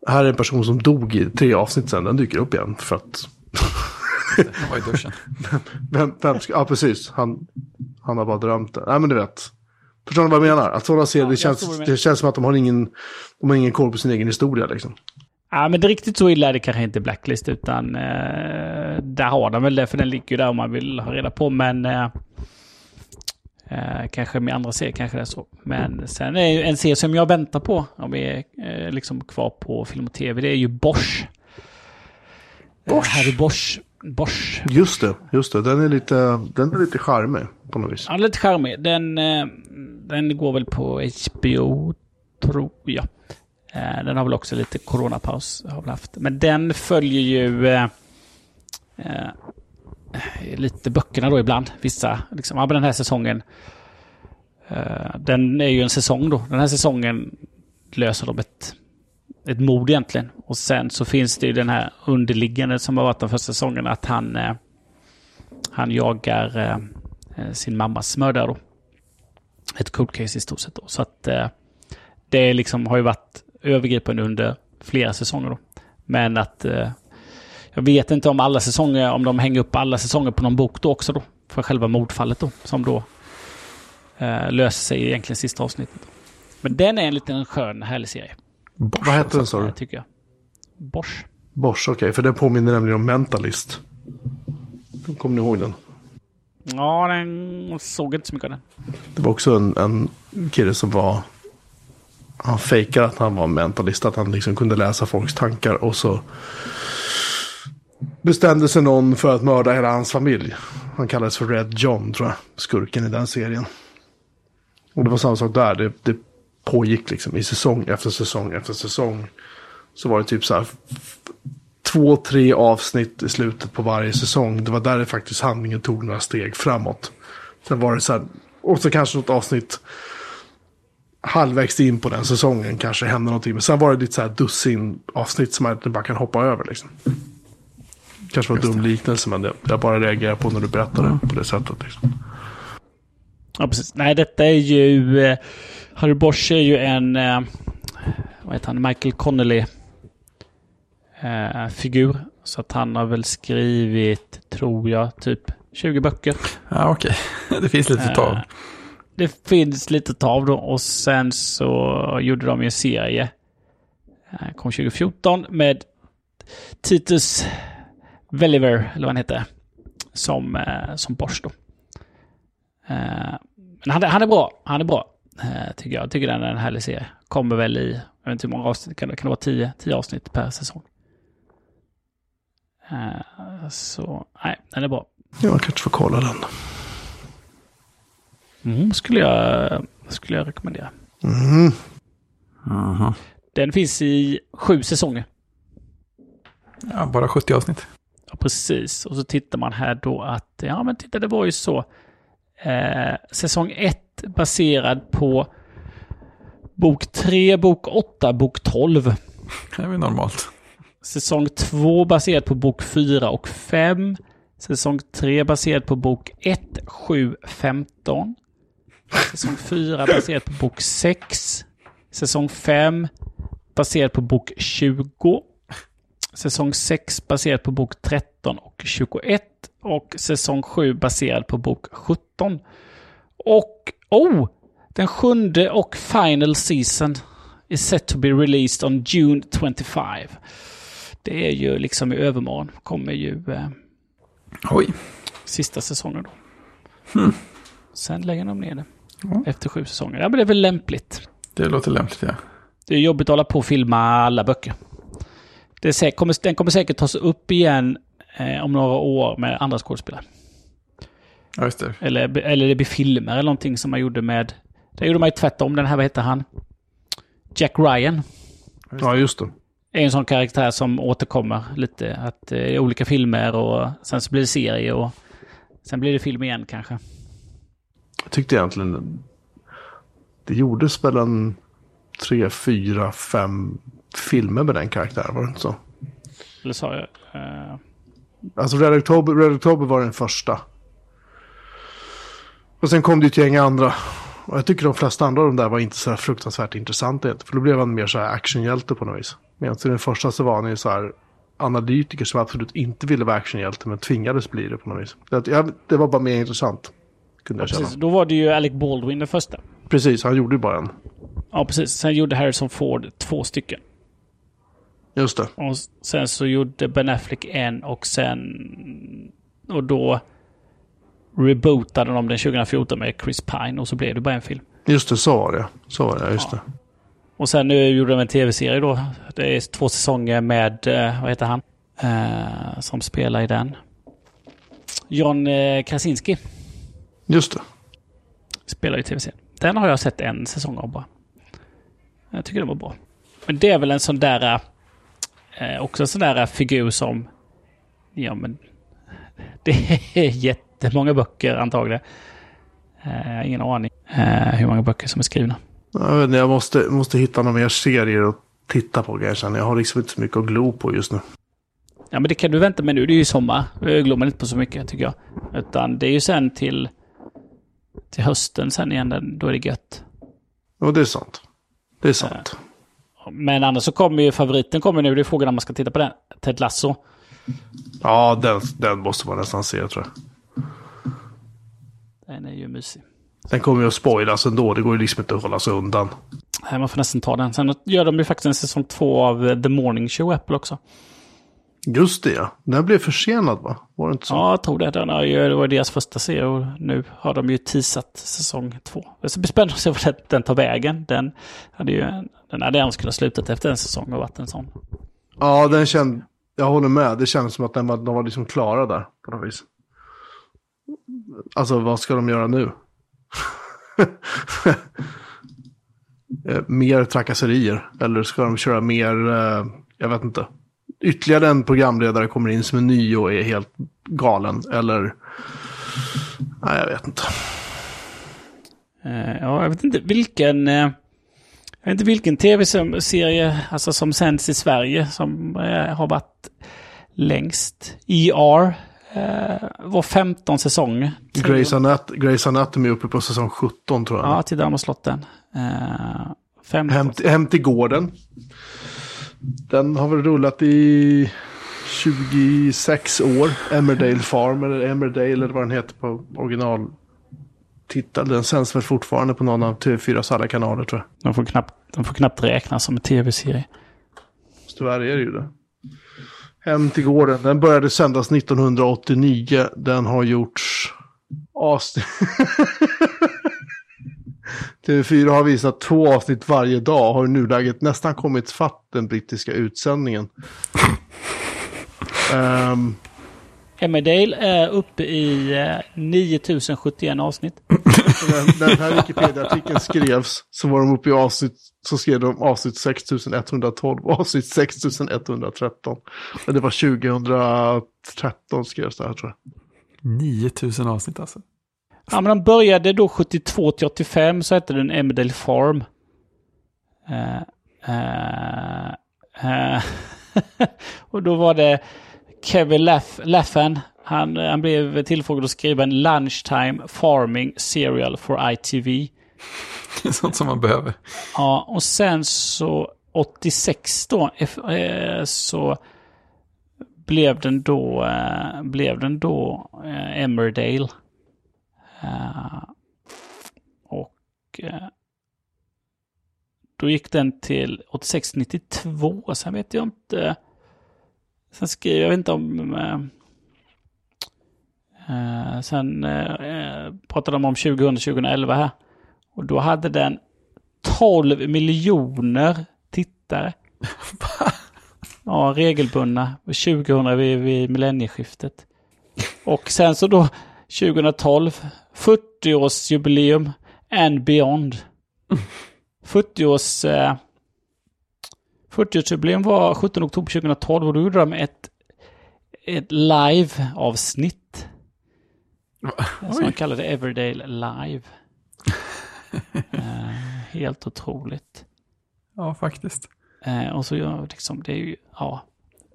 Här är en person som dog i tre avsnitt sen, den dyker upp igen för att... Han var i duschen. vem, vem ska, ja, precis. Han, han har bara drömt det. Nej, men du vet. Förstår ni vad jag menar? Att sådana serier, ja, det, känns, det känns som att de har ingen, de har ingen koll på sin egen historia liksom. Ja, men det riktigt så illa är det kanske inte Blacklist, utan eh, där har de väl det, för den ligger ju där om man vill ha reda på. Men eh, eh, kanske med andra serier kanske det är så. Men sen är en serie som jag väntar på, om vi är eh, liksom kvar på film och tv, det är ju Bosch. Eh, Bosch? Harry Bosch. Bosch. Just det, just det. Den är lite, den är lite charmig på något vis. Ja, lite charmig. Den, eh, den går väl på HBO, tror jag. Eh, den har väl också lite coronapaus. Har väl haft. Men den följer ju eh, eh, Eh, lite böckerna då ibland. Vissa, liksom, ja, den här säsongen. Uh, den är ju en säsong då. Den här säsongen löser de ett, ett mord egentligen. Och sen så finns det ju den här underliggande som har varit de första säsongerna. Att han, uh, han jagar uh, sin mammas mördare då. Ett cold case i stort sett då. Så att det liksom har ju varit övergripande under flera säsonger. Då. Men att jag vet inte om alla säsonger, om de hänger upp alla säsonger på någon bok då också då. För själva mordfallet då, som då eh, löser sig i egentligen sista avsnittet. Men den är en liten skön, härlig serie. Bosch, Vad heter den sa du? Tycker jag. Bosch. Bosch, okej, okay, för den påminner nämligen om Mentalist. Kommer ni ihåg den? Ja, den såg inte så mycket av den. Det var också en, en kille som var... Han fejkade att han var mentalist. Att han liksom kunde läsa folks tankar. Och så bestämde sig någon för att mörda hela hans familj. Han kallades för Red John, tror jag. Skurken i den serien. Och det var samma sak där. Det, det pågick liksom i säsong efter säsong efter säsong. Så var det typ så här två, tre avsnitt i slutet på varje säsong. Det var där det faktiskt handlingen tog några steg framåt. Sen var det så här, och så kanske något avsnitt halvvägs in på den säsongen kanske hände någonting. Men sen var det lite så här dussin avsnitt som man inte bara kan hoppa över liksom. Kanske var en dum liknelse men det, jag bara reagerar på när du berättar det på det sättet. Liksom. Ja, precis. Nej, detta är ju... Eh, Harry Bosch är ju en... Eh, vad heter han? Michael Connelly eh, figur. Så att han har väl skrivit, tror jag, typ 20 böcker. Ja, okej. Okay. Det finns lite att ta av. Eh, det finns lite att ta av då. Och sen så gjorde de ju en serie. Kom 2014 med Titus Veliver, eller vad han heter. Som, eh, som Bosch då. Eh, men han, han är bra. Han är bra. Eh, tycker jag. tycker den är en härlig serie. Kommer väl i, jag vet inte hur många avsnitt, kan det, kan det vara tio, tio avsnitt per säsong. Så, nej, den är bra. Ja, man kanske får kolla den. Mm, skulle, jag, skulle jag rekommendera. Mm. Aha. Den finns i sju säsonger. Ja, bara 70 avsnitt. Precis. Och så tittar man här då att, ja men titta det var ju så. Eh, säsong 1 baserad på bok 3, bok 8, bok 12. Det är väl normalt. Säsong 2 baserad på bok 4 och 5. Säsong 3 baserad på bok 1, 7, 15. Säsong 4 baserad på bok 6. Säsong 5 baserad på bok 20. Säsong 6 baserad på bok 13 och 21. Och säsong 7 baserad på bok 17. Och, oh! Den sjunde och final season is set to be released on June 25. Det är ju liksom i övermorgon. Kommer ju eh, Oj. sista säsongen då. Hmm. Sen lägger de ner det. Ja. Efter sju säsonger. Ja, men det är väl lämpligt. Det låter lämpligt, ja. Det är jobbigt att hålla på och filma alla böcker. Det kommer, den kommer säkert tas upp igen eh, om några år med andra skådespelare. Ja, just det. Eller, eller det blir filmer eller någonting som man gjorde med... Det gjorde man ju tvärtom. Den här, vad heter han? Jack Ryan. Ja, just det. Är en sån karaktär som återkommer lite. Att det är olika filmer och sen så blir det serie och sen blir det film igen kanske. Jag tyckte egentligen det gjordes väl en tre, fyra, fem filmer med den karaktären, var det inte så? Eller sa jag? eh, Alltså Red October, Red October var den första. Och sen kom det ett gäng andra. Och jag tycker de flesta andra av de där var inte så här fruktansvärt intressanta. egentligen, För då blev han mer så här actionhjälte på något vis. Medan i den första så var han ju så här analytiker som absolut inte ville vara actionhjälte men tvingades bli det på något vis. Det, det var bara mer intressant. Kunde jag känna. precis. Då var det ju Alec Baldwin den första. Precis, han gjorde ju bara en. Ja, precis. Sen gjorde Harrison Ford två stycken. Just det. Och sen så gjorde Ben Affleck en och sen... Och då rebootade de den 2014 med Chris Pine och så blev det bara en film. Just det, så var det. Så var det, just det. Och sen nu gjorde de en tv-serie då. Det är två säsonger med, eh, vad heter han? Eh, som spelar i den. John eh, Krasinski Just det. spelar i tv-serien. Den har jag sett en säsong av bara. Jag tycker den var bra. Men det är väl en sån där... Eh, också en sån där figur som... Ja men... Det är jättemånga böcker antagligen. Eh, jag har ingen aning eh, hur många böcker som är skrivna. Jag, vet inte, jag måste, måste hitta några mer serier att titta på kanske. Jag har liksom inte så mycket att glo på just nu. Ja, men det kan du vänta med nu. Det är ju sommar. Jag glömmer inte på så mycket, tycker jag. Utan det är ju sen till, till hösten sen igen. Då är det gött. Och det är sant. Det är sant. Men annars så kommer ju favoriten kommer nu. Det är frågan om man ska titta på den. Ted Lasso. Ja, den, den måste man nästan se tror jag. Den är ju mysig. Den kommer ju att spoilas ändå. Det går ju liksom inte att hålla sig undan. Nej, Man får nästan ta den. Sen gör de ju faktiskt en säsong två av The Morning Show Apple också. Just det. Den blev försenad va? Var det inte så? Ja, jag tror det. Den har ju, det var deras första serie och nu har de ju teasat säsong två. Det ska bli spännande att se vart den tar vägen. Den hade ju den hade gärna kunnat slutat efter en säsong och varit en sån. Ja, den kände... Jag håller med. Det kändes som att den var, de var liksom klara där på något vis. Alltså, vad ska de göra nu? Eh, mer trakasserier? Eller ska de köra mer, eh, jag vet inte. Ytterligare en programledare kommer in som är ny och är helt galen. Eller, nej jag vet inte. Eh, ja, jag vet inte vilken... eh, Jag vet inte vilken tv-serie alltså, som sänds i Sverige som eh, har varit längst. ER var 15 säsonger. Grey's, Anat Grey's Anatomy är uppe på säsong 17 tror jag. Ja, till slått den. Eh, 15. Hem, hem till gården. Den har väl rullat i 26 år. Emmerdale Farm eller Emmerdale eller vad den heter på originaltitel. Den sänds väl fortfarande på någon av TV4s alla kanaler tror jag. De får knappt, de får knappt räknas som en tv-serie. Tyvärr är det ju det. Hem till gården. Den började sändas 1989. Den har gjorts... Avsnitt... TV4 har visat två avsnitt varje dag. Har i nuläget nästan kommit fatt den brittiska utsändningen. Ehm, Emmerdale är uppe i eh, 9071 avsnitt. när, när den här Wikipedia-artikeln skrevs så var de uppe i avsnitt, så skrev de avsnitt 6112 och avsnitt 6113. Men det var 2013 skrevs det här tror jag. 9000 avsnitt alltså. Ja, men de började då 72 till 85 så hette den Emmerdale Farm. Eh, eh, eh, och då var det Kevin Laff, Laffan. Han, han blev tillfrågad att skriva en lunchtime farming serial for ITV. Det är sånt som man behöver. Ja, och sen så 86 då eh, så blev den då, eh, blev den då eh, Emmerdale. Eh, och eh, då gick den till 86-92. Sen vet jag inte. Sen skrev jag inte om... Eh, sen pratade de om 2000-2011 här. Och då hade den 12 miljoner tittare. Ja, regelbundna. 2000 vid, vid millennieskiftet. Och sen så då 2012, 40-årsjubileum and beyond. 40-års... Eh, 40-årsjubileum var 17 oktober 2012 och då gjorde de ett, ett live-avsnitt. Som de kallade Everdale Live. eh, helt otroligt. Ja, faktiskt. Eh, och så gör liksom, det är ju, ja.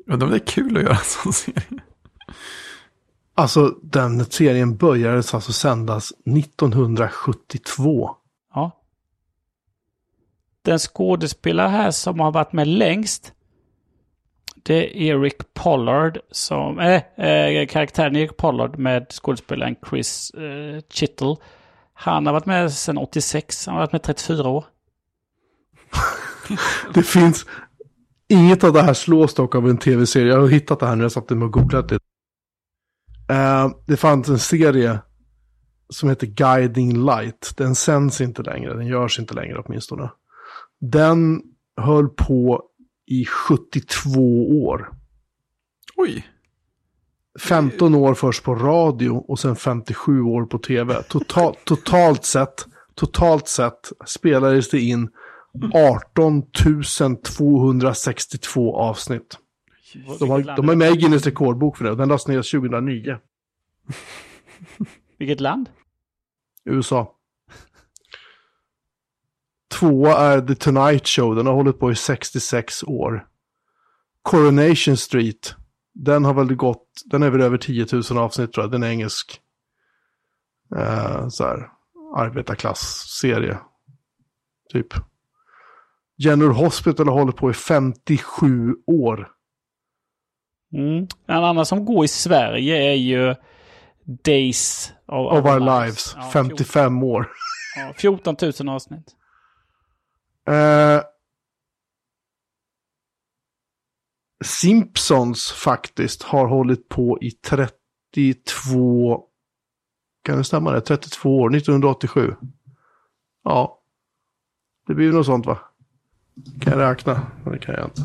Undrar om det är kul att göra en sån serie. Alltså den serien började alltså sändas 1972. Ja. Den skådespelare här som har varit med längst. Det är Eric Pollard som, äh, äh, karaktären Eric Pollard med skådespelaren Chris äh, Chittle. Han har varit med sedan 86, han har varit med 34 år. Det finns... Inget av det här slås dock av en tv-serie. Jag har hittat det här när jag satt och googlat det. Eh, det fanns en serie som heter Guiding Light. Den sänds inte längre. Den görs inte längre åtminstone. Den höll på i 72 år. Oj. 15 år först på radio och sen 57 år på tv. Total, totalt sett, totalt sett spelades det in 18 262 avsnitt. De, har, de är med i Guinness rekordbok för det. Den lades ner 2009. Vilket land? USA. Tvåa är The Tonight Show. Den har hållit på i 66 år. Coronation Street. Den har väl gått, den är väl över 10 000 avsnitt tror jag. Den är engelsk. Eh, så här, arbetarklass-serie. Typ. General Hospital har hållit på i 57 år. Mm. En annan som går i Sverige är ju Days of, Of Our Lives. Ja, 55 år. 14 000 avsnitt. Eh, Simpsons faktiskt har hållit på i 32, kan det stämma det? 32 år, 1987. Ja, det blir något sånt va? Kan jag räkna? Det kan jag inte.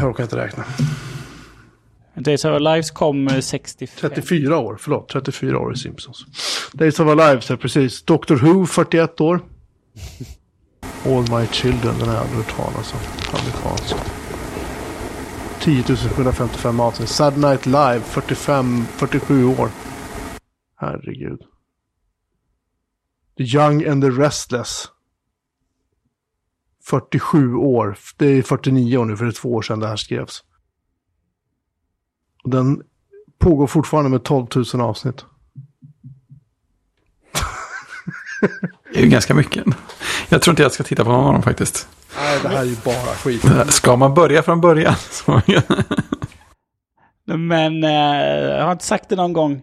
Jag orkar inte räkna. Days of Our Lives kom eh, 65. 34 år, förlåt. 34 år i Simpsons. Days of Our Lives är precis. Doctor Who, 41 år. All My Children, den har jag aldrig hört talas om. Amerikansk. 10 755 avsnitt. Sad Night Live, 45, 47 år. Herregud. The Young and the Restless. 47 år. Det är 49 år nu, för det är två år sedan det här skrevs. Och den pågår fortfarande med 12 000 avsnitt. Det är ju ganska mycket. Jag tror inte jag ska titta på någon av dem faktiskt. Nej, det här är ju bara skit. Ska man börja från början? Men eh, jag har inte sagt det någon gång.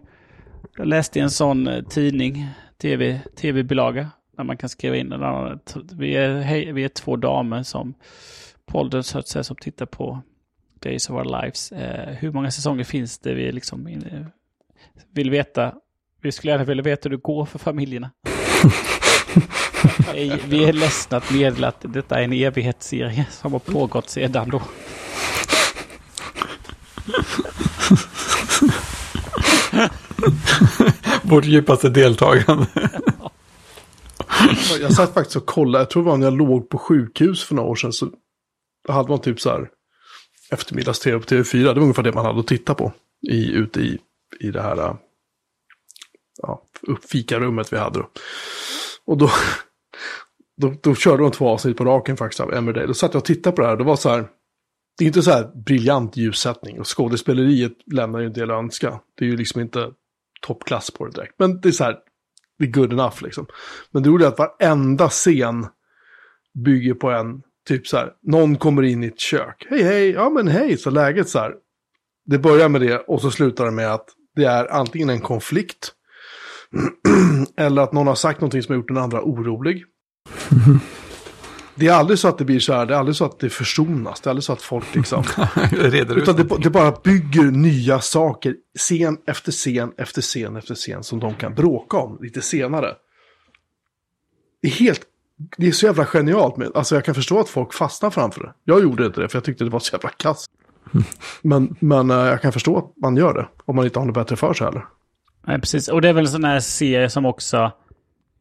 Jag läste i en sån eh, tidning, tv, tv-bilaga, där man kan skriva in den. här. Vi är, hej, vi är två damer som på ålderns höst som tittar på Days of Our Lives. Eh, hur många säsonger finns det? Vi liksom in, vill veta. Vi skulle gärna vilja veta hur det går för familjerna. Vi- Vi är ledsna att meddela att detta är en evighetsserie som har pågått sedan då. Vårt djupaste deltagande. Jag satt faktiskt och kollade. Jag tror det var när jag låg på sjukhus för några år sedan. Så hade man typ så här eftermiddags-tv på TV4. Det var ungefär det man hade att titta på. I, ute i, i det här ja, fikarummet vi hade. Då. Och då, då, då körde de två avsnitt på raken faktiskt av Emmerdale. Då satt jag och tittade på det här. Det var så här. Det är inte så här briljant ljussättning. Och skådespeleriet lämnar ju en del att önska. Det är ju liksom inte toppklass på det direkt. Men det är så här. Det är good enough liksom. Men det roliga är att varenda scen bygger på en, typ så här, någon kommer in i ett kök. Hej, hej, ja men hej, så läget så här. Det börjar med det och så slutar det med att det är antingen en konflikt. eller att någon har sagt någonting som har gjort den andra orolig. Det är aldrig så att det blir så här, det är aldrig så att det försonas, det är aldrig så att folk liksom... Reder ut. Utan det, det bara bygger nya saker, scen efter scen efter scen efter scen, som de kan bråka om lite senare. Det är helt, det är så jävla genialt med, alltså jag kan förstå att folk fastnar framför det. Jag gjorde inte det, för jag tyckte det var så jävla kass. Men, men eh, jag kan förstå att man gör det, om man inte har något bättre för sig heller. Nej, precis. Och det är väl en sån här serie som också...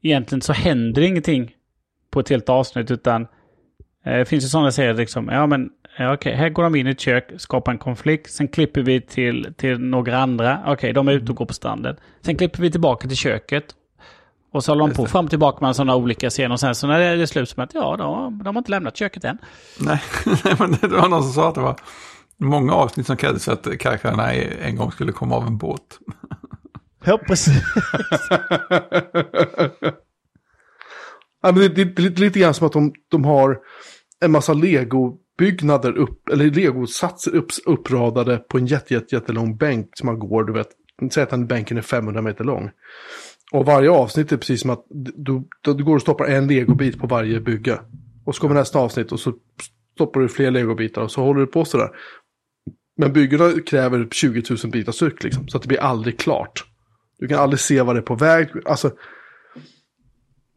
Egentligen så händer ingenting på ett helt avsnitt, utan... eh, Det finns ju sådana serier liksom, ja men ja, okej, här går de in i ett kök, skapar en konflikt, sen klipper vi till, till några andra, okej, de är ute och går på stranden. Sen klipper vi tillbaka till köket. Och så håller de på fram och tillbaka med sådana olika scener. Och sen så när det är slut som att, ja, de, de har inte lämnat köket än. Nej, nej, men det var någon som sa att det var många avsnitt som krävdes för att karaktärerna en gång skulle komma av en båt. Ja, precis. Ja, men det, det, det är lite grann som att de, de har en massa legobyggnader upp, eller legosatser upp, uppradade på en jätte, jätte, jättelång bänk som man går, du vet. Säg att den bänken är 500 meter lång. Och varje avsnitt är precis som att du, du, du går och stoppar en legobit på varje bygge. Och så kommer nästa avsnitt och så stoppar du fler legobitar och så håller du på sådär. Men byggena kräver typ 20 000 bitar styck liksom, så att det blir aldrig klart. Du kan aldrig se vad det är på väg. Alltså...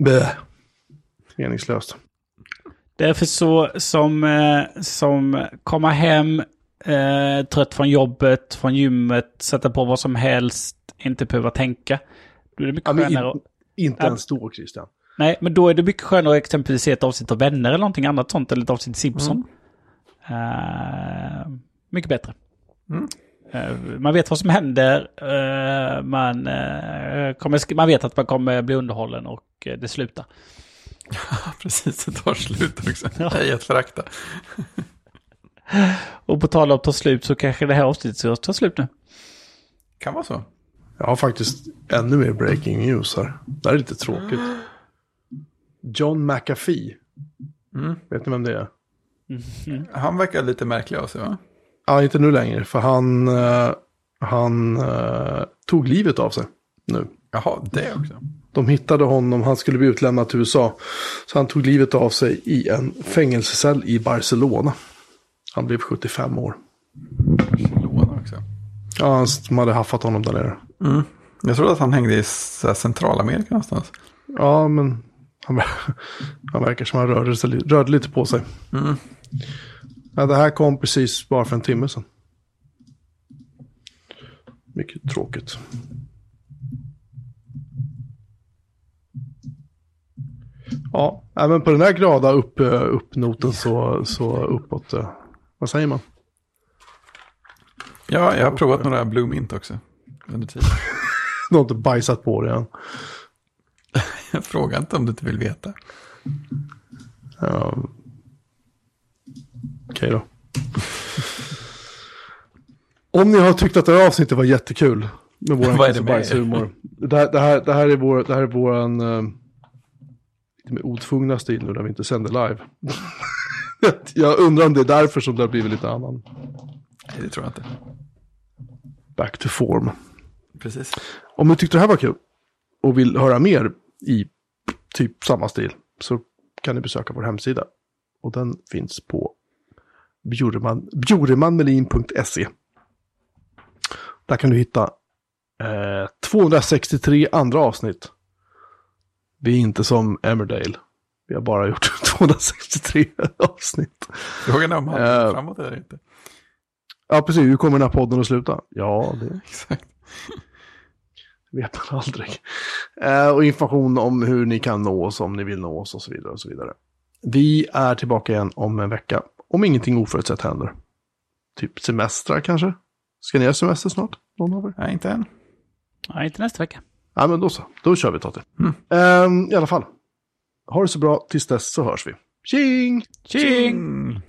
Bäh. Meningslöst. Därför så som, eh, som komma hem eh, trött från jobbet, från gymmet, sätta på vad som helst, inte behöva tänka. Då är det mycket Ja, skönare. in, inte Ja. ens då, Christian. Nej, men då är det mycket skönare att exempelvis se ett avsnitt av Vänner eller någonting annat sånt, eller ett avsnitt Simpson. Eh, mycket bättre. Mm. Eh, man vet vad som händer, eh, man, kommer, man vet att man kommer bli underhållen och det slutar. Precis, det tar slut också. Nej, att förakta. Och på tal om att ta slut så kanske det här avsnittet ska ta slut nu. Kan vara så. Jag har faktiskt ännu mer breaking news här. Det här är lite tråkigt. John McAfee. Mm. Vet ni vem det är? Han verkar lite märklig av sig, va? Ja, inte nu längre, för han, eh, han eh, tog livet av sig nu. Jaha, det också. De hittade honom, han skulle bli utlämnad till USA. Så han tog livet av sig i en fängelsecell i Barcelona. Han blev 75 år. Barcelona också. Ja, de hade haffat honom där nere. Mm. Jag trodde att han hängde i Centralamerika någonstans. Ja, men han, han verkar som han rörde, sig, rörde lite på sig. Mm. Ja, det här kom precis bara för en timme sedan. Mycket tråkigt. Ja, även på den här glada upp, eh, uppnoten så, så uppåt. eh, Vad säger man? Ja, jag har provat några Blue Mint också. Under tiden. Du har inte bajsat på det än. Jag frågar inte om du inte vill veta. Ja. Okej då. Om ni har tyckt att det här avsnittet var jättekul. Med våran Vad är kiss det och med bajshumor. Det här, det, här, det här är vår, det här är våran uh, lite mer otvungna stil nu när vi inte sänder live. jag undrar om det är därför som det har blivit lite annan. Nej, det tror jag inte. Back to form. Precis. Om ni tyckte det här var kul och vill höra mer i typ samma stil så kan ni besöka vår hemsida. Och den finns på bjureman- bjuremanmelin.se. Där kan du hitta eh, 263 andra avsnitt. Vi är inte som Emmerdale. Vi har bara gjort 263 avsnitt. Frågan är om han Eh. framåt eller inte. Ja, precis. Hur kommer den här podden att sluta? Ja, det Exakt. vet man aldrig. Eh, och information om hur ni kan nå oss om ni vill nå oss och så vidare. och så vidare. Vi är tillbaka igen om en vecka. Om ingenting oförutsett händer. Typ semestrar kanske? Ska ni ha semester snart? Någon av er? Nej, inte än. Nej, inte nästa vecka. Ja, men då så. Då kör vi Totte. Mm. Ehm, I alla fall. Ha det så bra. Tills dess så hörs vi. Tjing! Tjing!